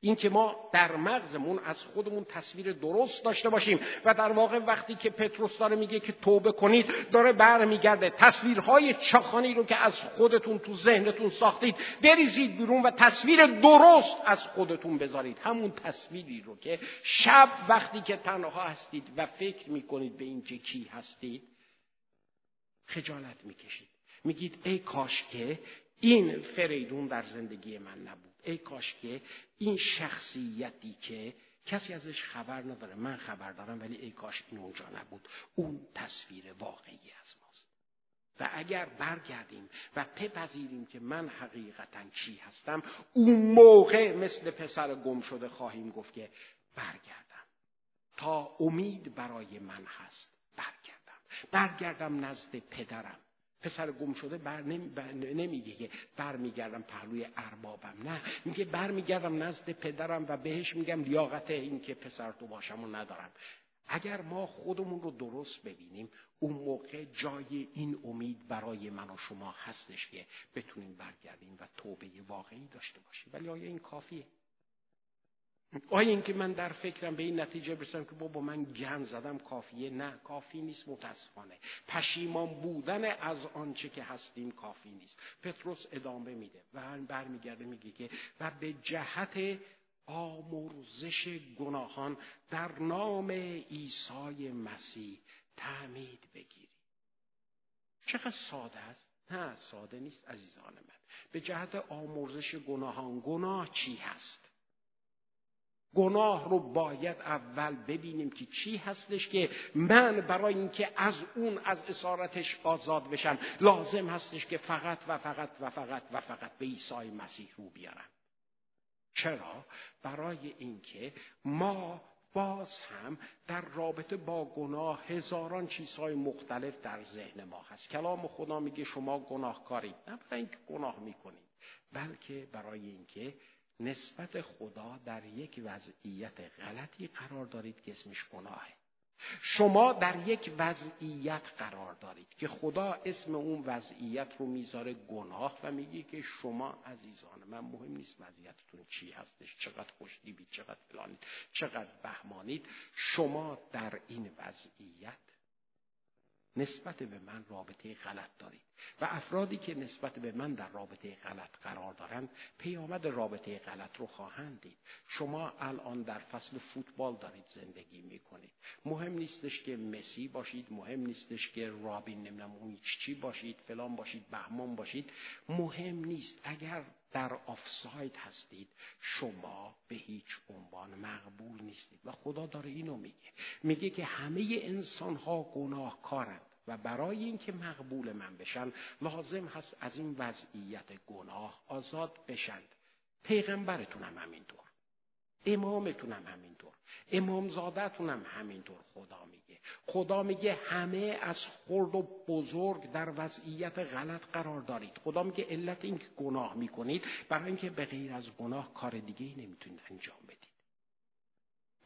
اینکه ما در مغزمون از خودمون تصویر درست داشته باشیم و در واقع وقتی که پتروس داره میگه که توبه کنید داره برمیگرده. تصویرهای چاخانی رو که از خودتون تو ذهنتون ساختید بریزید بیرون و تصویر درست از خودتون بذارید. همون تصویری رو که شب وقتی که تنها هستید و فکر می‌کنید به اینکه کی هستید خجالت می‌کشید. میگید ای کاش که این فریدون در زندگی من نبود. ای کاش که این شخصیتی که کسی ازش خبر نداره. من خبر دارم ولی ای کاش این اونجا نبود. اون تصویر واقعی از ماست. و اگر برگردیم و بپذیریم که من حقیقتا چی هستم اون موقع مثل پسر گم شده خواهیم گفت که برگردم. تا امید برای من هست برگردم. برگردم نزد پدرم. پسر گم شده بر نمیگه که برمیگردم پهلوی اربابم. نه میگه برمیگردم نزد پدرم و بهش میگم لیاقت این که پسر تو باشم و ندارم. اگر ما خودمون رو درست ببینیم اون موقع جای این امید برای من و شما هستش که بتونیم برگردیم و توبه واقعی داشته باشیم. ولی آیا این کافیه؟ آیا اینکه من در فکرم به این نتیجه برسم که بابا من گن زدم کافیه؟ نه کافی نیست متاسفانه. پشیمان بودن از آنچه که هستیم کافی نیست. پتروس ادامه میده و برمیگرده میگه که و به جهت آمرزش گناهان در نام عیسی مسیح تعمید بگیری چقدر ساده است؟ نه ساده نیست عزیزان من. به جهت آمرزش گناهان گناه چی هست؟ گناه رو باید اول ببینیم که چی هستش که من برای اینکه از اون از اسارتش آزاد بشم لازم هستش که فقط و فقط و فقط و فقط به عیسی مسیح رو بیارم. چرا؟ برای اینکه ما باز هم در رابطه با گناه هزاران چیزهای مختلف در ذهن ما هست. کلام خدا میگه شما گناهکارید. نه برای اینکه گناه می‌کنید بلکه برای اینکه نسبت خدا در یک وضعیت غلطی قرار دارید که اسمش گناهه شما در یک وضعیت قرار دارید که خدا اسم اون وضعیت رو می‌ذاره گناه و میگه که شما عزیزان من مهم نیست وضعیتتون چی هستش چقدر خوشدیبید چقدر فلانید چقدر بهمانید. شما در این وضعیت نسبت به من رابطه غلط دارید. و افرادی که نسبت به من در رابطه غلط قرار دارند پیامد رابطه غلط رو خواهند دید. شما الان در فصل فوتبال دارید زندگی می‌کنید. مهم نیستش که مسی باشید مهم نیستش که رابین نمی‌دونم اون چی باشید فلان باشید بهمان باشید. مهم نیست. اگر در آفساید هستید شما به هیچ عنوان مقبول نیستید. و خدا داره اینو میگه. میگه که همه انسان ها گناهکارند. و برای اینکه مقبول من بشن لازم هست از این وضعیت گناه آزاد بشند. پیغمبرتون هم همینطور. امامتون هم همینطور. امامزادتون هم همینطور خدا میگه. خدا میگه همه از خرد و بزرگ در وضعیت غلط قرار دارید. خدا میگه علت اینکه گناه می‌کنید برای اینکه به غیر از گناه کار دیگه ای نمی‌تونید انجام بدید.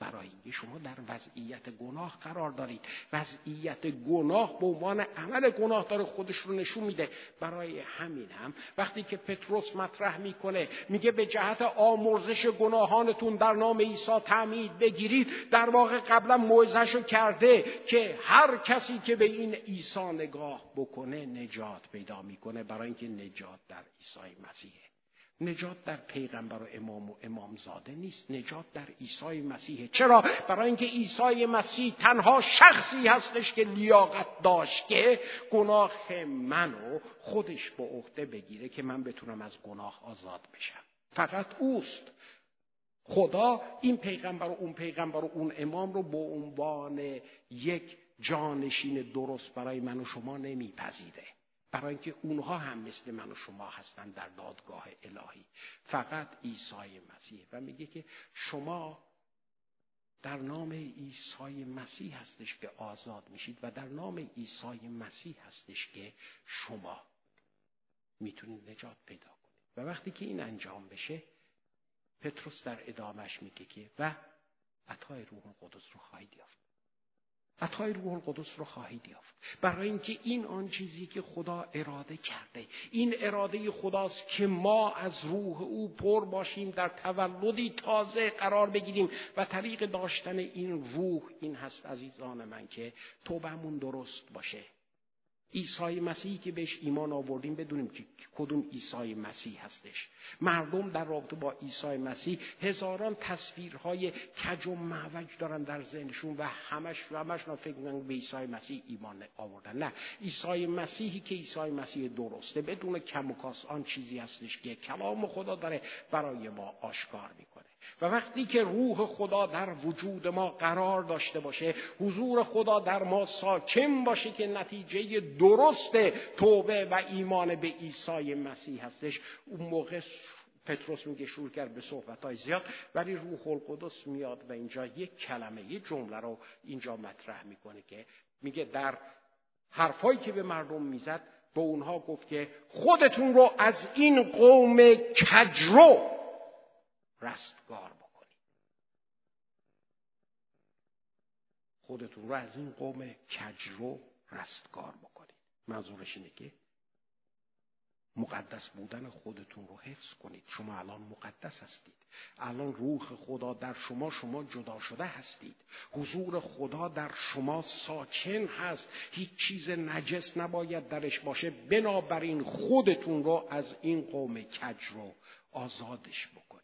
برای اینکه شما در وضعیت گناه قرار دارید. وضعیت گناه به عنوان عمل گناه داره خودش رو نشون میده. برای همین هم وقتی که پتروس مطرح می‌کنه میگه به جهت آمرزش گناهانتون در نام عیسی تعمید بگیرید. در واقع قبلا موعظهشو کرده که هر کسی که به این عیسی نگاه بکنه نجات پیدا می‌کنه. برای اینکه نجات در عیسی مسیحه. نجات در پیغمبر و امام و امامزاده نیست. نجات در عیسی مسیحه چرا؟ برای اینکه عیسی مسیح تنها شخصی هستش که لیاقت داشت که گناه منو خودش به عهده بگیره که من بتونم از گناه آزاد بشم. فقط اوست. خدا این پیغمبر و اون پیغمبر و اون امام رو به عنوان یک جانشین درست برای من و شما نمیپذیره. برای اینکه اونها هم مثل من و شما هستن در دادگاه الهی. فقط عیسی مسیح. و میگه که شما در نام عیسی مسیح هستش که آزاد میشید و در نام عیسی مسیح هستش که شما می‌تونید نجات پیدا کنید. و وقتی که این انجام بشه پتروس در ادامش میگه که و عطای روح القدس رو خواهید یافت. عطای روح القدس رو خواهید یافت. برای اینکه این آن چیزی که خدا اراده کرده این اراده خداست که ما از روح او پر باشیم در تولدی تازه قرار بگیریم و طریق داشتن این روح این هست عزیزان من که توبهمون درست باشه. عیسی مسیحی که بهش ایمان آوردیم بدونیم که کدوم عیسی مسیح هستش. مردم در رابطه با عیسی مسیح هزاران تصویرهای کج و معوج دارن در ذهنشون و همش و همش فکر می‌کنن به عیسی مسیح ایمان آوردن. نه عیسی مسیحی که عیسی مسیح درسته بدون کم و کاس آن چیزی هستش که کلام خدا داره برای ما آشکار می‌کنه. و وقتی که روح خدا در وجود ما قرار داشته باشه حضور خدا در ما ساکن باشه که نتیجه درست توبه و ایمان به عیسی مسیح هستش. اون موقع پتروس میگه شروع کرد به صحبت های زیاد ولی روح القدس میاد و اینجا یک کلمه یک جمله رو اینجا مطرح می‌کنه که میگه در حرفایی که به مردم می‌زد به اونها گفت که خودتون رو از این قوم کجرو رستگار بکنید خودتون رو از این قوم کجرو رستگار بکنید منظورش اینه که مقدس بودن خودتون رو حفظ کنید. شما الان مقدس هستید. الان روح خدا در شما شما جدا شده هستید. حضور خدا در شما ساکن هست. هیچ چیز نجس نباید درش باشه. بنابراین خودتون رو از این قوم کج رو آزادش بکنید.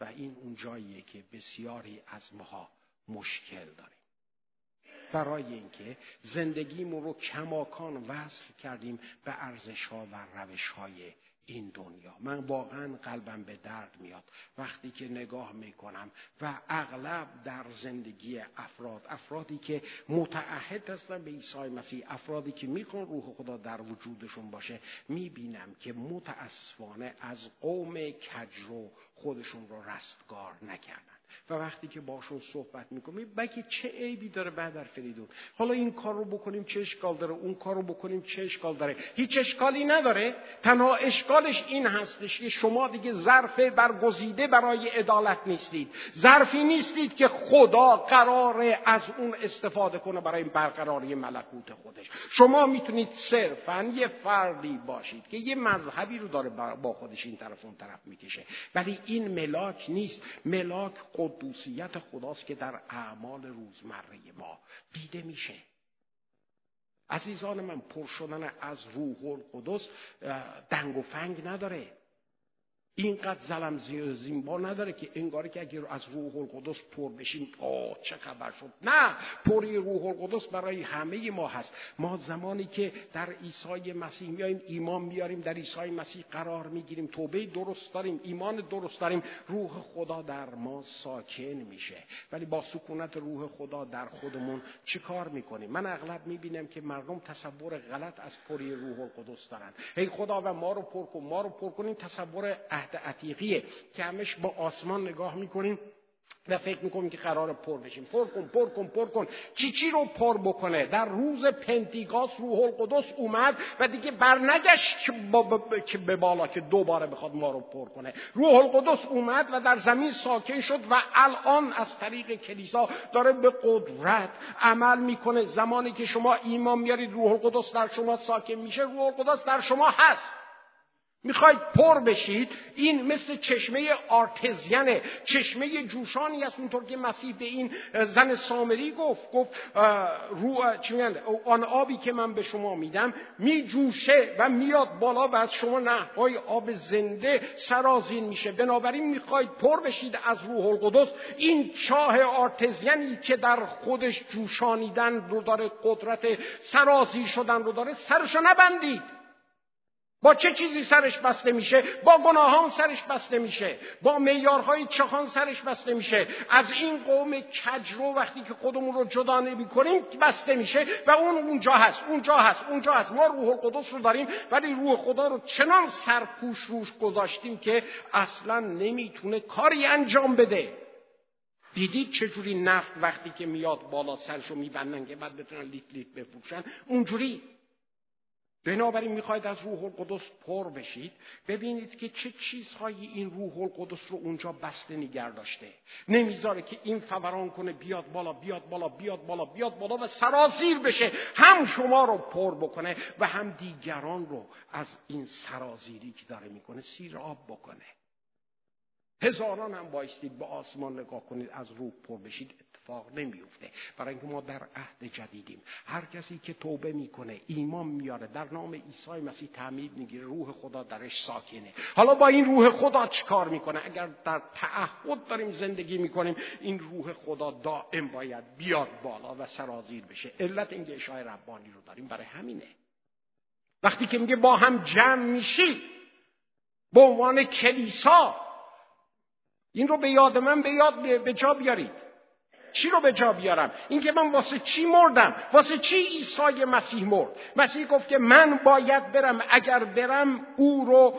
و این اون جاییه که بسیاری از ماها مشکل داریم. برای اینکه زندگیمون رو کماکان وصل کردیم به ارزش ها و روش های این دنیا. من واقعا قلبم به درد میاد وقتی که نگاه می‌کنم و اغلب در زندگی افراد افرادی که متعهد هستن به عیسی مسیح افرادی که می‌خوان روح خدا در وجودشون باشه می‌بینم که متاسفانه از قوم کجرو خودشون رو رستگار نکردن. و وقتی که باشون صحبت می‌کنیم بگه چه عیبی داره بعد فریدون؟ حالا این کار رو بکنیم چه اشکال داره؟ اون کار رو بکنیم چه اشکال داره؟ هیچ اشکالی نداره. تنها اشکالش این هستش که شما دیگه ظرف برگزیده برای عدالت نیستید. ظرفی نیستید که خدا قراره از اون استفاده کنه برای برقراری ملکوت خودش. شما می‌تونید صرفا یه فردی باشید که یه مذهبی رو داره با خودش این طرف اون طرف می‌کشه. ولی این ملاک نیست. ملاک قدوسیت خداست که در اعمال روزمره ما دیده میشه. عزیزان من پر شدن از روح القدس دنگ و فنگ نداره. اینقدر زلم زیمبا نداره که انگاری که اگر از روح القدس پر بشیم آه چه خبر شد؟ نه پری روح القدس برای همه ما هست. ما زمانی که در عیسی مسیح میایم ایمان میاریم در عیسی مسیح قرار می‌گیریم توبه درست داریم ایمان درست داریم روح خدا در ما ساکن میشه. ولی با سکونت روح خدا در خودمون چه کار می‌کنیم؟ من اغلب می‌بینم که مردم تصور غلط از پری روح القدس دارن. ای خدا و ما رو پر کن ما رو پر کنیم تصور عهد عتیقیه که همش با آسمان نگاه می‌کنیم و فکر می‌کنیم که قرار پر بشیم. پر کن پر کن پر کن. چی چی رو پر بکنه؟ در روز پنتیگاس روح القدس اومد و دیگه برنگشت که به بالا که دوباره بخواد ما رو پر کنه. روح القدس اومد و در زمین ساکن شد و الان از طریق کلیسا داره به قدرت عمل می‌کنه. زمانی که شما ایمان میارید روح القدس در شما ساکن میشه. روح القدس در شما هست. می‌خواید پر بشید این مثل چشمه آرتزینه چشمه جوشانی است. اونطور که مسیح به این زن سامری گفت گفت رو چی آن آبی که من به شما میدم میجوشه و میاد بالا و از شما نهرهای آب زنده سرازین میشه. بنابراین می‌خواید پر بشید از روح القدس. این چاه آرتزینی که در خودش جوشانیدن رو داره قدرت سرازی شدن رو داره سرشو نبندید. با چه چیزی سرش بسته میشه؟ با گناهان سرش بسته میشه. با میارهای چخان سرش بسته میشه. از این قوم کجرو وقتی که خودمون رو جدا نمی کنیم بسته میشه و اون اونجا هست اونجا هست اونجا هست. ما روح القدس رو داریم ولی روح خدا رو چنان سرپوش روش گذاشتیم که اصلا نمی‌تونه کاری انجام بده. دیدید چجوری نفت وقتی که میاد بالا سرشو میبندن که بعد بتونن لیت لیت بفروشن؟ اونجوری. بنابراین می‌خواید از روح القدس پر بشید. ببینید که چه چیزهایی این روح القدس رو اونجا بسته نگر داشته. نمی‌ذاره که این فوران کنه بیاد بالا بیاد بالا بیاد بالا بیاد بالا و سرازیر بشه. هم شما رو پر بکنه و هم دیگران رو از این سرازیری که داره می‌کنه سیر آب بکنه. هزاران هم بایستید به آسمان نگاه کنید از روح پر بشید اتفاق نمیفته برای اینکه ما در عهد جدیدیم. هر کسی که توبه می‌کنه ایمان میاره. در نام عیسی مسیح تعمید می‌گیره. روح خدا درش ساکنه. حالا با این روح خدا چیکار می‌کنه؟ اگر در تعهد داریم زندگی می‌کنیم این روح خدا دائم باید بیاد بالا و سرازیر بشه. علت این اشای ربانی رو داریم برای همینه. وقتی که میگه با هم جمع میشید به عنوان کلیسا این رو به یاد من به یاد به جا بیارید. چی رو به جا بیارم؟ اینکه من واسه چی مردم؟ واسه چی عیسی مسیح مرد؟ مسیح گفت که من باید برم. اگر برم او رو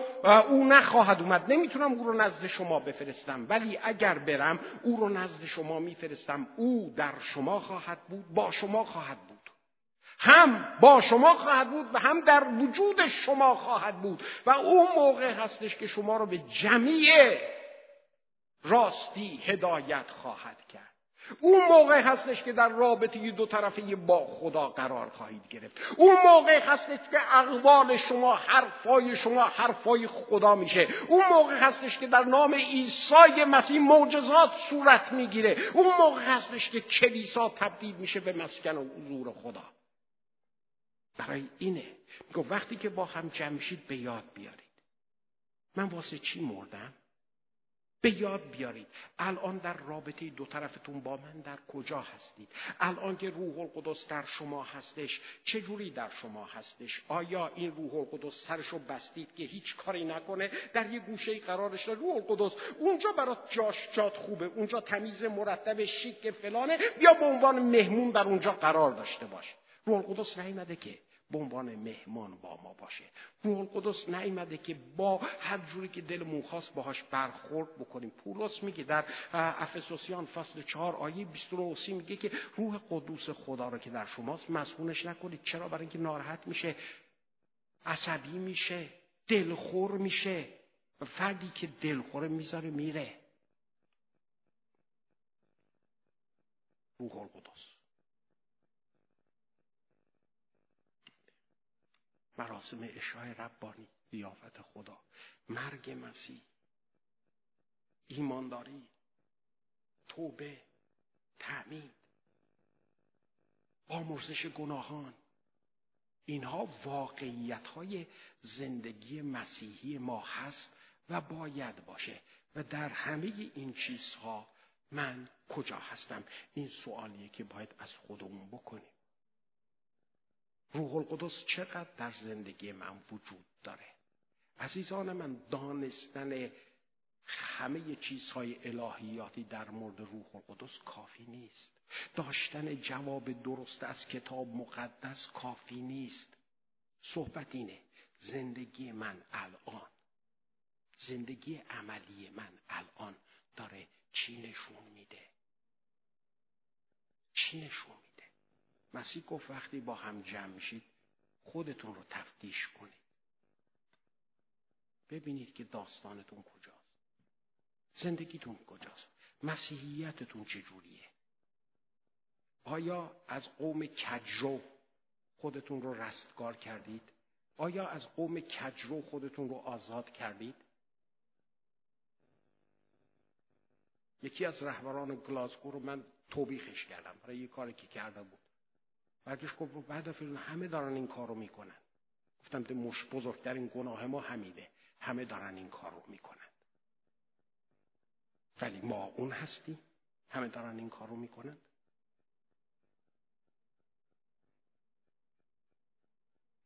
او نخواهد اومد. نمی‌تونم او رو نزد شما بفرستم. ولی اگر برم او رو نزد شما میفرستم. او در شما خواهد بود با شما خواهد بود. هم با شما خواهد بود و هم در وجود شما خواهد بود. و اون موقع هستش که شما رو به جمعی راستی هدایت خواهد کرد. اون موقع هستش که در رابطه دو طرفه با خدا قرار خواهید گرفت. اون موقع هستش که اقوال شما حرفای شما حرفای خدا میشه. اون موقع هستش که در نام عیسی مسیح معجزات صورت می‌گیره. اون موقع هستش که کلیسا تبدیل میشه به مسکن و حضور خدا. برای اینه. میگه وقتی که با هم جمشید به یاد بیارید. من واسه چی مردم؟ به یاد بیارید. الان در رابطه دو طرفتون با من در کجا هستید؟ الان که روح القدس در شما هستش چه جوری در شما هستش؟ آیا این روح القدس سرشو بستید که هیچ کاری نکنه؟ در یه گوشه قرارش داره روح القدس اونجا برات جاش جات خوبه اونجا تمیز مرتب شیک فلانه بیا به عنوان مهمون در اونجا قرار داشته باش. روح القدس نیامده که به عنوان مهمان با ما باشه. روح القدس نیامده که با هر جوری که دلمون خواست باهاش برخورد بکنیم. پولس میگه در افسوسیان فصل چهار آیه 29 میگه که روح قدوس خدا رو که در شماست مسئولش نکنید. چرا؟ برای اینکه ناراحت میشه. عصبی میشه. دلخور میشه. فردی که دلخوره می‌ذاره میره. روح القدس. مراسم اشای ربانی ضیافت خدا. مرگ مسیح. ایمانداری. توبه. تعمید آمرزش گناهان. اینها واقعیت های زندگی مسیحی ما هست و باید باشه. و در همه این چیزها من کجا هستم؟ این سوالیه که باید از خودمون بکنیم. روح القدس چقدر در زندگی من وجود داره؟ عزیزان من دانستن همه چیزهای الهیاتی در مورد روح القدس کافی نیست. داشتن جواب درست از کتاب مقدس کافی نیست. صحبت اینه زندگی من الان زندگی عملی من الان داره چی نشون میده؟ چی نشون مسیح گفت وقتی با هم جمع میشید خودتون رو تفتیش کنید. ببینید که داستانتون کجاست. زندگیتون کجاست. مسیحیتتون چجوریه آیا از قوم کجرو خودتون رو رستگار کردید؟ آیا از قوم کجرو خودتون رو آزاد کردید؟ یکی از رهبران گلاسگو رو من توبیخش کردم. برای یه کاری که کرده بود. بعدش گفت بعد فیلم همه دارن این کارو می‌کنن. گفتم مش بزرگترین گناه ما همینه. همه دارن این کارو می‌کنن. ولی ما اون هستیم. همه دارن این کارو می‌کنن.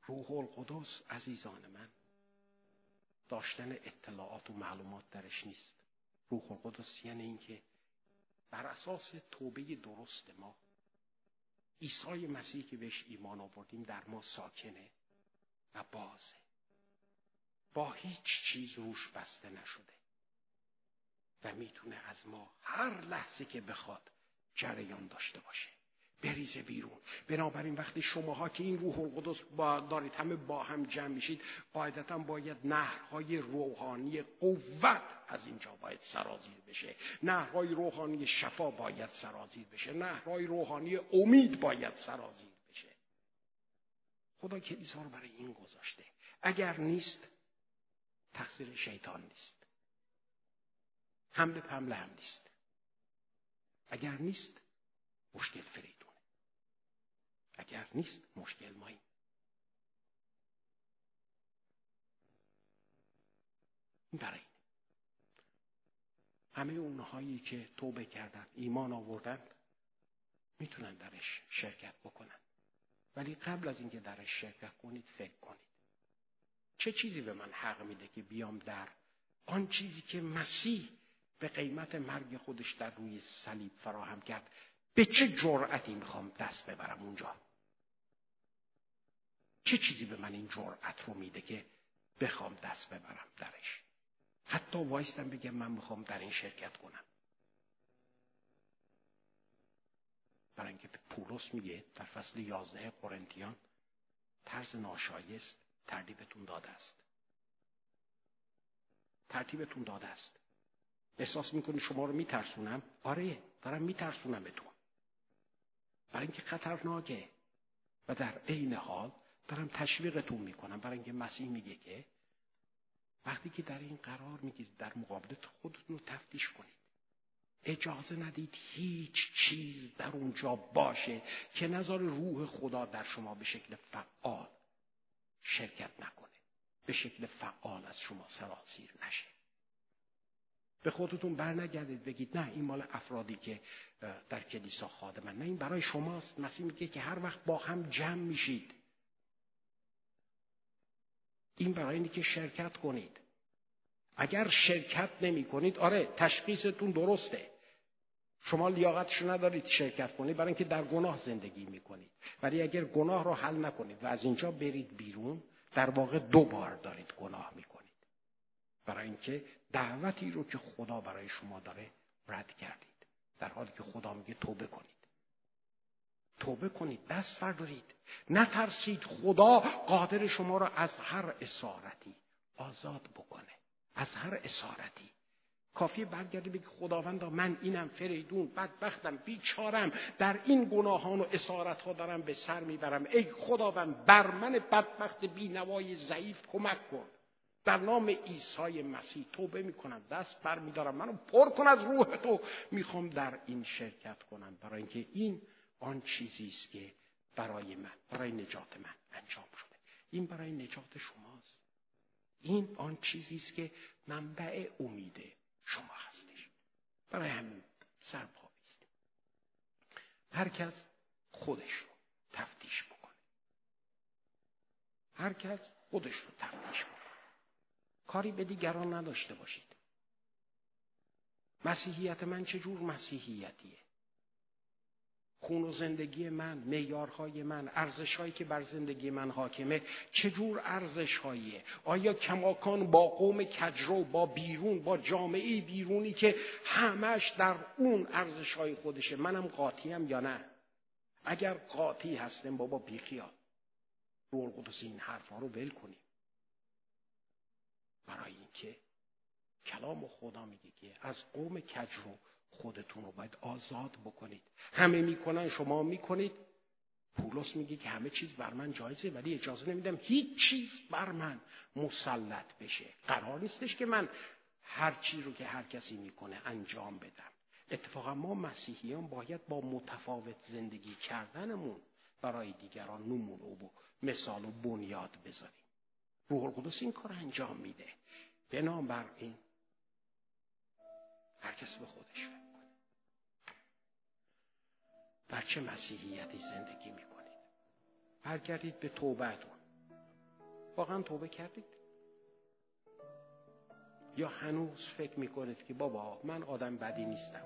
روح القدس عزیزان من داشتن اطلاعات و معلومات درش نیست. روح القدس یعنی اینکه بر اساس توبه درست ما عیسی مسیح که بهش ایمان آوردیم در ما ساکنه و بازه. با هیچ چیز روش بسته نشده و می‌تونه از ما هر لحظه که بخواد جریان داشته باشه. بریزه بیرون. بنابراین وقتی شماها که این روح القدس با دارید همه با هم جمع میشید قاعدتا باید نهرهای روحانی قوت از اینجا باید سرازیر بشه. نهرهای روحانی شفا باید سرازیر بشه. نهرهای روحانی امید باید سرازیر بشه. خدا کلیسا رو برای این گذاشته. اگر نیست تقصیر شیطان نیست. حمله پمله هم نیست. اگر نیست مشکل فریدونه اگر نیست مشکل ماییم. برای همه اونهایی که توبه کردن ایمان آوردن می‌تونن درش شرکت بکنن. ولی قبل از اینکه درش شرکت کنید فکر کنید. چه چیزی به من حق میده که بیام در آن چیزی که مسیح به قیمت مرگ خودش در روی صلیب فراهم کرد؟ به چه جرأتی می‌خوام دست ببرم اونجا؟ چه چیزی به من این جرأت رو میده که بخوام دست ببرم درش؟ حتی وایستم بگم من می‌خوام در این شرکت کنم. برای اینکه پولس میگه در فصل یازده قرنتیان طرز ناشایست ترتیبتون داده است. ترتیبتون داده است. احساس می‌کنی شما رو میترسونم؟ آره دارم میترسونم بهتون برای اینکه خطرناکه. و در عین حال دارم تشویقتون می‌کنم. برای اینکه مسیح میگه که وقتی که در این قرار می‌گیرید در مقابلت خودتون رو تفتیش کنید. اجازه ندید هیچ چیز در اونجا باشه که نظر روح خدا در شما به شکل فعال شرکت نکنه. به شکل فعال از شما سرازیر نشه. به خودتون برنگردید بگید نه این مال افرادی که در کلیسا خادمن. نه این برای شماست. مسیح میگه که هر وقت با هم جمع میشید این برای اینه که شرکت کنید. اگر شرکت نمی کنید آره تشخیصتون درسته. شما لیاقتشو ندارید شرکت کنید برای اینکه در گناه زندگی می‌کنید ولی اگر گناه رو حل نکنید و از اینجا برید بیرون در واقع دو بار دارید گناه می‌کنید برای اینکه دعوتی رو که خدا برای شما داره رد کردید. در حالی که خدا میگه توبه کنید. توبه کنید دست فردارید نترسید خدا قادر شما را از هر اسارتی آزاد بکنه. از هر اسارتی. کافی برگردی بگی خداوندا من اینم فریدون بدبختم بیچارم در این گناهان و اسارت ها دارم به سر می‌برم. ای خداوند بر من بدبخت بینوای ضعیف کمک کن. در نام عیسی مسیح توبه می‌کنم دست بر میدارم منو پر کن از روح تو. می‌خوام در این شرکت کنم. برای اینکه این آن چیزی است که برای من برای نجات من انجام شده. این برای نجات شماست. این آن چیزی است که منبع امید شما هستش. برای همین سرپا بیست هر کس خودش رو تفتیش بکنه. هر کس خودش رو تفتیش بکنه. کاری به دیگران نداشته باشید. مسیحیت من چه جور مسیحیتیه؟ خون و زندگی من معیارهای من ارزشهایی که بر زندگی من حاکمه چجور ارزشهاییه؟ آیا کماکان با قوم کجرو با بیرون با جامعه بیرونی که همش در اون ارزشهای خودشه منم قاطیم یا نه؟ اگر قاطی هستم بابا بیخیال. روح القدس این حرفها رو ول کنیم. برای اینکه کلام خدا میگه که از قوم کجرو خودتون رو باید آزاد بکنید. همه می‌کنن شما می‌کنید. پولس میگه که همه چیز بر من جایزه ولی اجازه نمیدم هیچ چیز بر من مسلط بشه. قرار نیستش که من هر چی رو که هر کسی می‌کنه انجام بدم. اتفاقا ما مسیحیان باید با متفاوت زندگی کردنمون برای دیگران نمونه و مثال و بنیاد بذاریم. روح القدس این کار انجام میده. بنابراین هر کس به خودش. در چه مسیحیتی زندگی می‌کنید؟ برگردید به توبهتون. واقعا توبه کردید؟ یا هنوز فکر می‌کنید که بابا من آدم بدی نیستم؟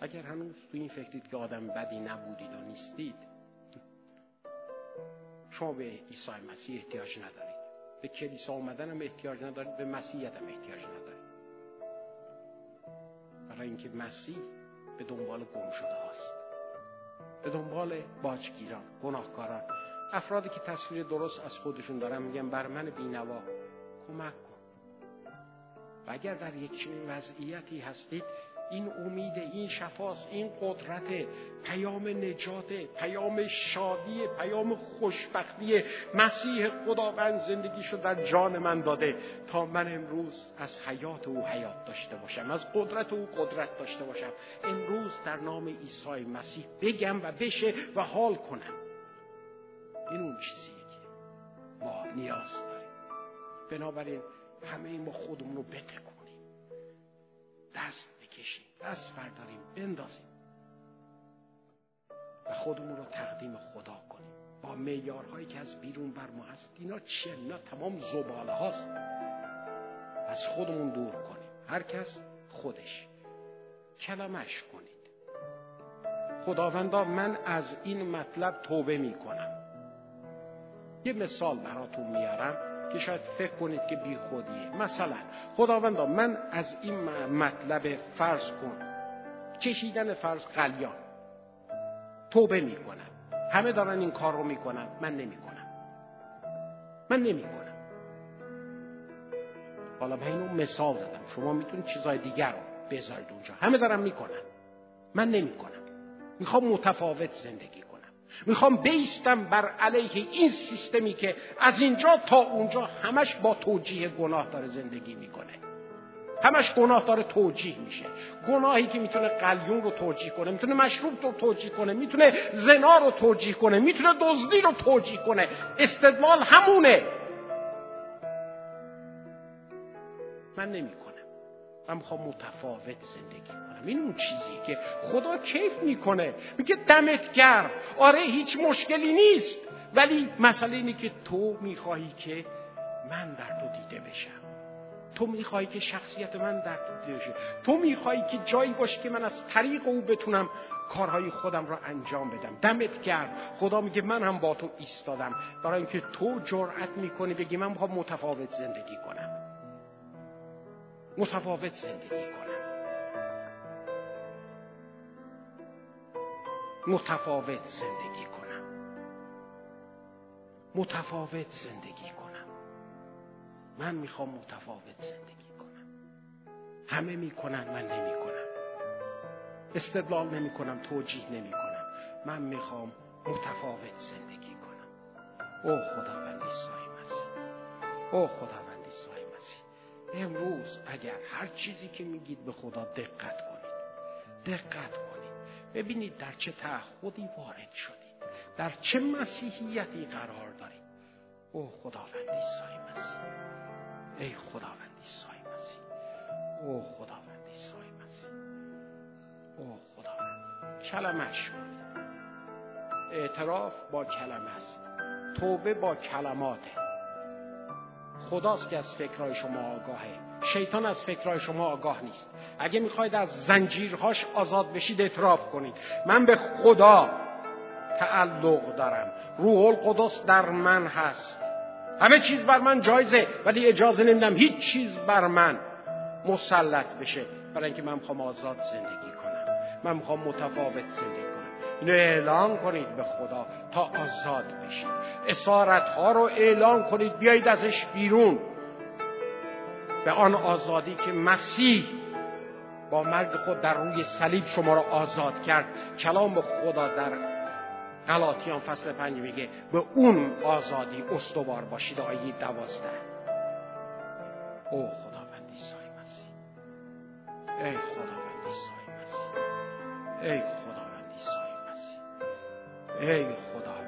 اگر هنوز تو این فکرید که آدم بدی نبودید و نیستید شما به عیسی مسیح احتیاج ندارید. به کلیسا اومدن هم احتیاج ندارید به مسیحیت هم احتیاج ندارید. برای اینکه مسیح به دنبال گم شده هاست. به دنبال باجگیران گناهکاران. افرادی که تصویر درست از خودشون دارن میگن بر من بینوا کمک کن. و اگر در یک چنین وضعیتی هستید این امید این شفاست این قدرت پیام نجات پیام شادی پیام خوشبختی مسیح خداوند زندگیشو در جان من داده تا من امروز از حیات او حیات داشته باشم از قدرت او قدرت داشته باشم. امروز در نام عیسی مسیح بگم و بشه و حال کنم. این اون چیزیه که ما نیاز داریم. بنابراین همه ما خودمون رو بتکونیم. دست بکشیم دست برداریم بندازیم. و خودمون رو تقدیم خدا کنیم. با میارهایی که از بیرون بر ما هست اینا چیه اینا تمام زباله هاست. از خودمون دور کنیم. هر کس خودش. کلمش کنید. خداوندا من از این مطلب توبه می کنم یه مثال براتون میارم. که شاید فکر کنید که بی خودیه مثلا خداوندا من از این مطلب فرض کن. کشیدن فرض قلیان. توبه می‌کنم. همه دارن این کار رو می‌کنن. من نمی‌کنم. من نمی‌کنم. حالا من اینو مثال زدم. شما می‌تونید چیزای دیگر رو بذارید اونجا. همه دارن می‌کنن. من نمی‌کنم. می‌خوام متفاوت زندگی می‌خوام بیستم بر علیه این سیستمی که از اینجا تا اونجا همش با توجیه گناه داره زندگی می‌کنه. همش گناه داره توجیه میشه. گناهی که می‌تونه قلیون رو توجیه کنه می‌تونه مشروب رو توجیه کنه می‌تونه زنا رو توجیه کنه می‌تونه دزدی رو توجیه کنه. استدلال همونه. من نمی‌کنم. من می‌خوام متفاوت زندگی کنم. این اون چیزی که خدا کیف می‌کنه. میگه دمت گرم. آره هیچ مشکلی نیست. ولی مسئله اینه که تو می‌خواهی که من در تو دیده بشم. تو می‌خواهی که شخصیت من در تو دیده بشه. تو می‌خواهی که جایی باشه که من از طریق او بتونم کارهای خودم را انجام بدم. دمت گرم. خدا میگه من هم با تو ایستادم. برای اینکه تو جرأت می‌کنی بگی من می‌خوام متفاوت زندگی کنم. متفاوت زندگی کنم. متفاوت زندگی کنم. متفاوت زندگی کنم. من می‌خوام متفاوت زندگی کنم. همه می‌کنن من نمی‌کنم. استدلال نمی‌کنم توجیه نمی‌کنم. من می‌خوام متفاوت زندگی کنم. او خداوند عیسی مسیح او خداوند امروز اگر هر چیزی که میگید به خدا دقت کنید دقت کنید ببینید در چه تعهدی وارد شدید در چه مسیحیتی قرار دارید. او خداوند عیسی مسیح. ای خداوند عیسی مسیح. او خداوند عیسی مسیح. او خداوند کلمش کنید اعتراف با کلمه است. توبه با کلماته. خداست که از فکرهای شما آگاهه. شیطان از فکرهای شما آگاه نیست. اگه می‌خواید از زنجیرهاش آزاد بشید اعتراف کنید. من به خدا تعلق دارم. روح القدس در من هست. همه چیز بر من جایزه ولی اجازه نمیدم هیچ چیز بر من مسلط بشه. برای اینکه من می‌خوام آزاد زندگی کنم. من می‌خوام متفاوت زندگی اینو اعلان کنید به خدا تا آزاد بشید. اسارت ها رو اعلان کنید بیایید ازش بیرون. به آن آزادی که مسیح با مرگ خود در روی صلیب شما را آزاد کرد. کلام خدا در غلاطیان فصل پنج میگه به اون آزادی استوار باشید آیه دوازده. او خداوند عیسی مسیح. ای خداوند عیسی مسیح. ای مسیح ای خداوند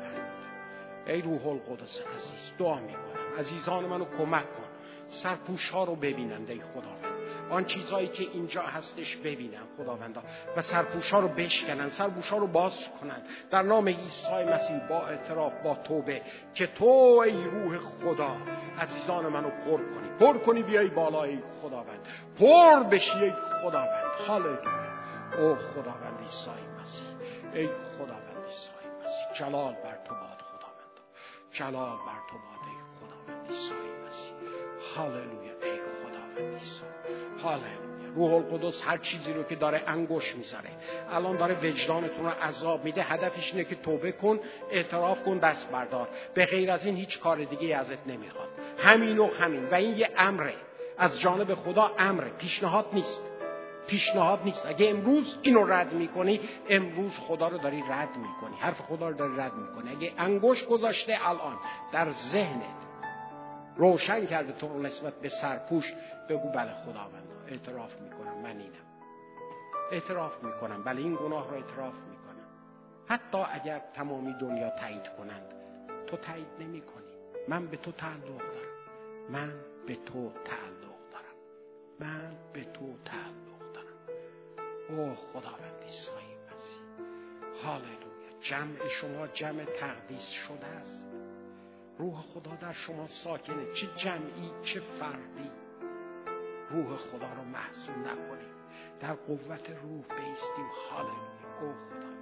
ای روح القدس عزیز دعا می‌کنم. عزیزان منو کمک کن. سرپوش ها رو ببینند ای خداوند. آن چیزهایی که اینجا هستش ببینن خداوندا. و سرپوش ها رو بشکنن سرپوش ها رو باز کنن در نام عیسی مسیح با اعتراف با توبه که تو ای روح خدا عزیزان منو پر کنی. پر کنی بیای بالا ای خداوند. پر بشی ای خداوند. هاللویا او خداوند عیسی مسیح. ای خداوند. جلال بر تو باد خداوند. جلال بر تو باد ای خداوند عیسی مسیح. هاللویا ای خداوند عیسی. هاللویا. روح القدس هر چیزی رو که داره انگوش می‌ذاره الان داره وجدانتون رو عذاب میده. هدفش اینه که توبه کن اعتراف کن دست بردار. به غیر از این هیچ کار دیگه ازت نمی‌خواد. همین و همین. و این یه امره. از جانب خدا امره. پیشنهاد نیست. پیشنهاد نیست. اگه امروز اینو رد می‌کنی امروز خدا رو داری رد می‌کنی. حرف خدا رو داری رد می‌کنی. اگه انگوش گذاشته الان در ذهنت روشن کرده تو رو نسبت به سرپوش بگو بله خداوند اعتراف می‌کنم. من اینم. اعتراف می‌کنم. بله این گناه رو اعتراف می‌کنم. حتی اگر تمامی دنیا تایید کنند تو تایید نمی کنی من به تو تعلق دارم. من به تو تعلق دارم. من به تو تعلق او خداوند عیسی مسیح. هاللویا. جمع شما جمع تقدیس شده است. روح خدا در شما ساکنه. چه جمعی چه فردی. روح خدا رو محصول نکنیم در قوت روح بیستیم. هاللویا.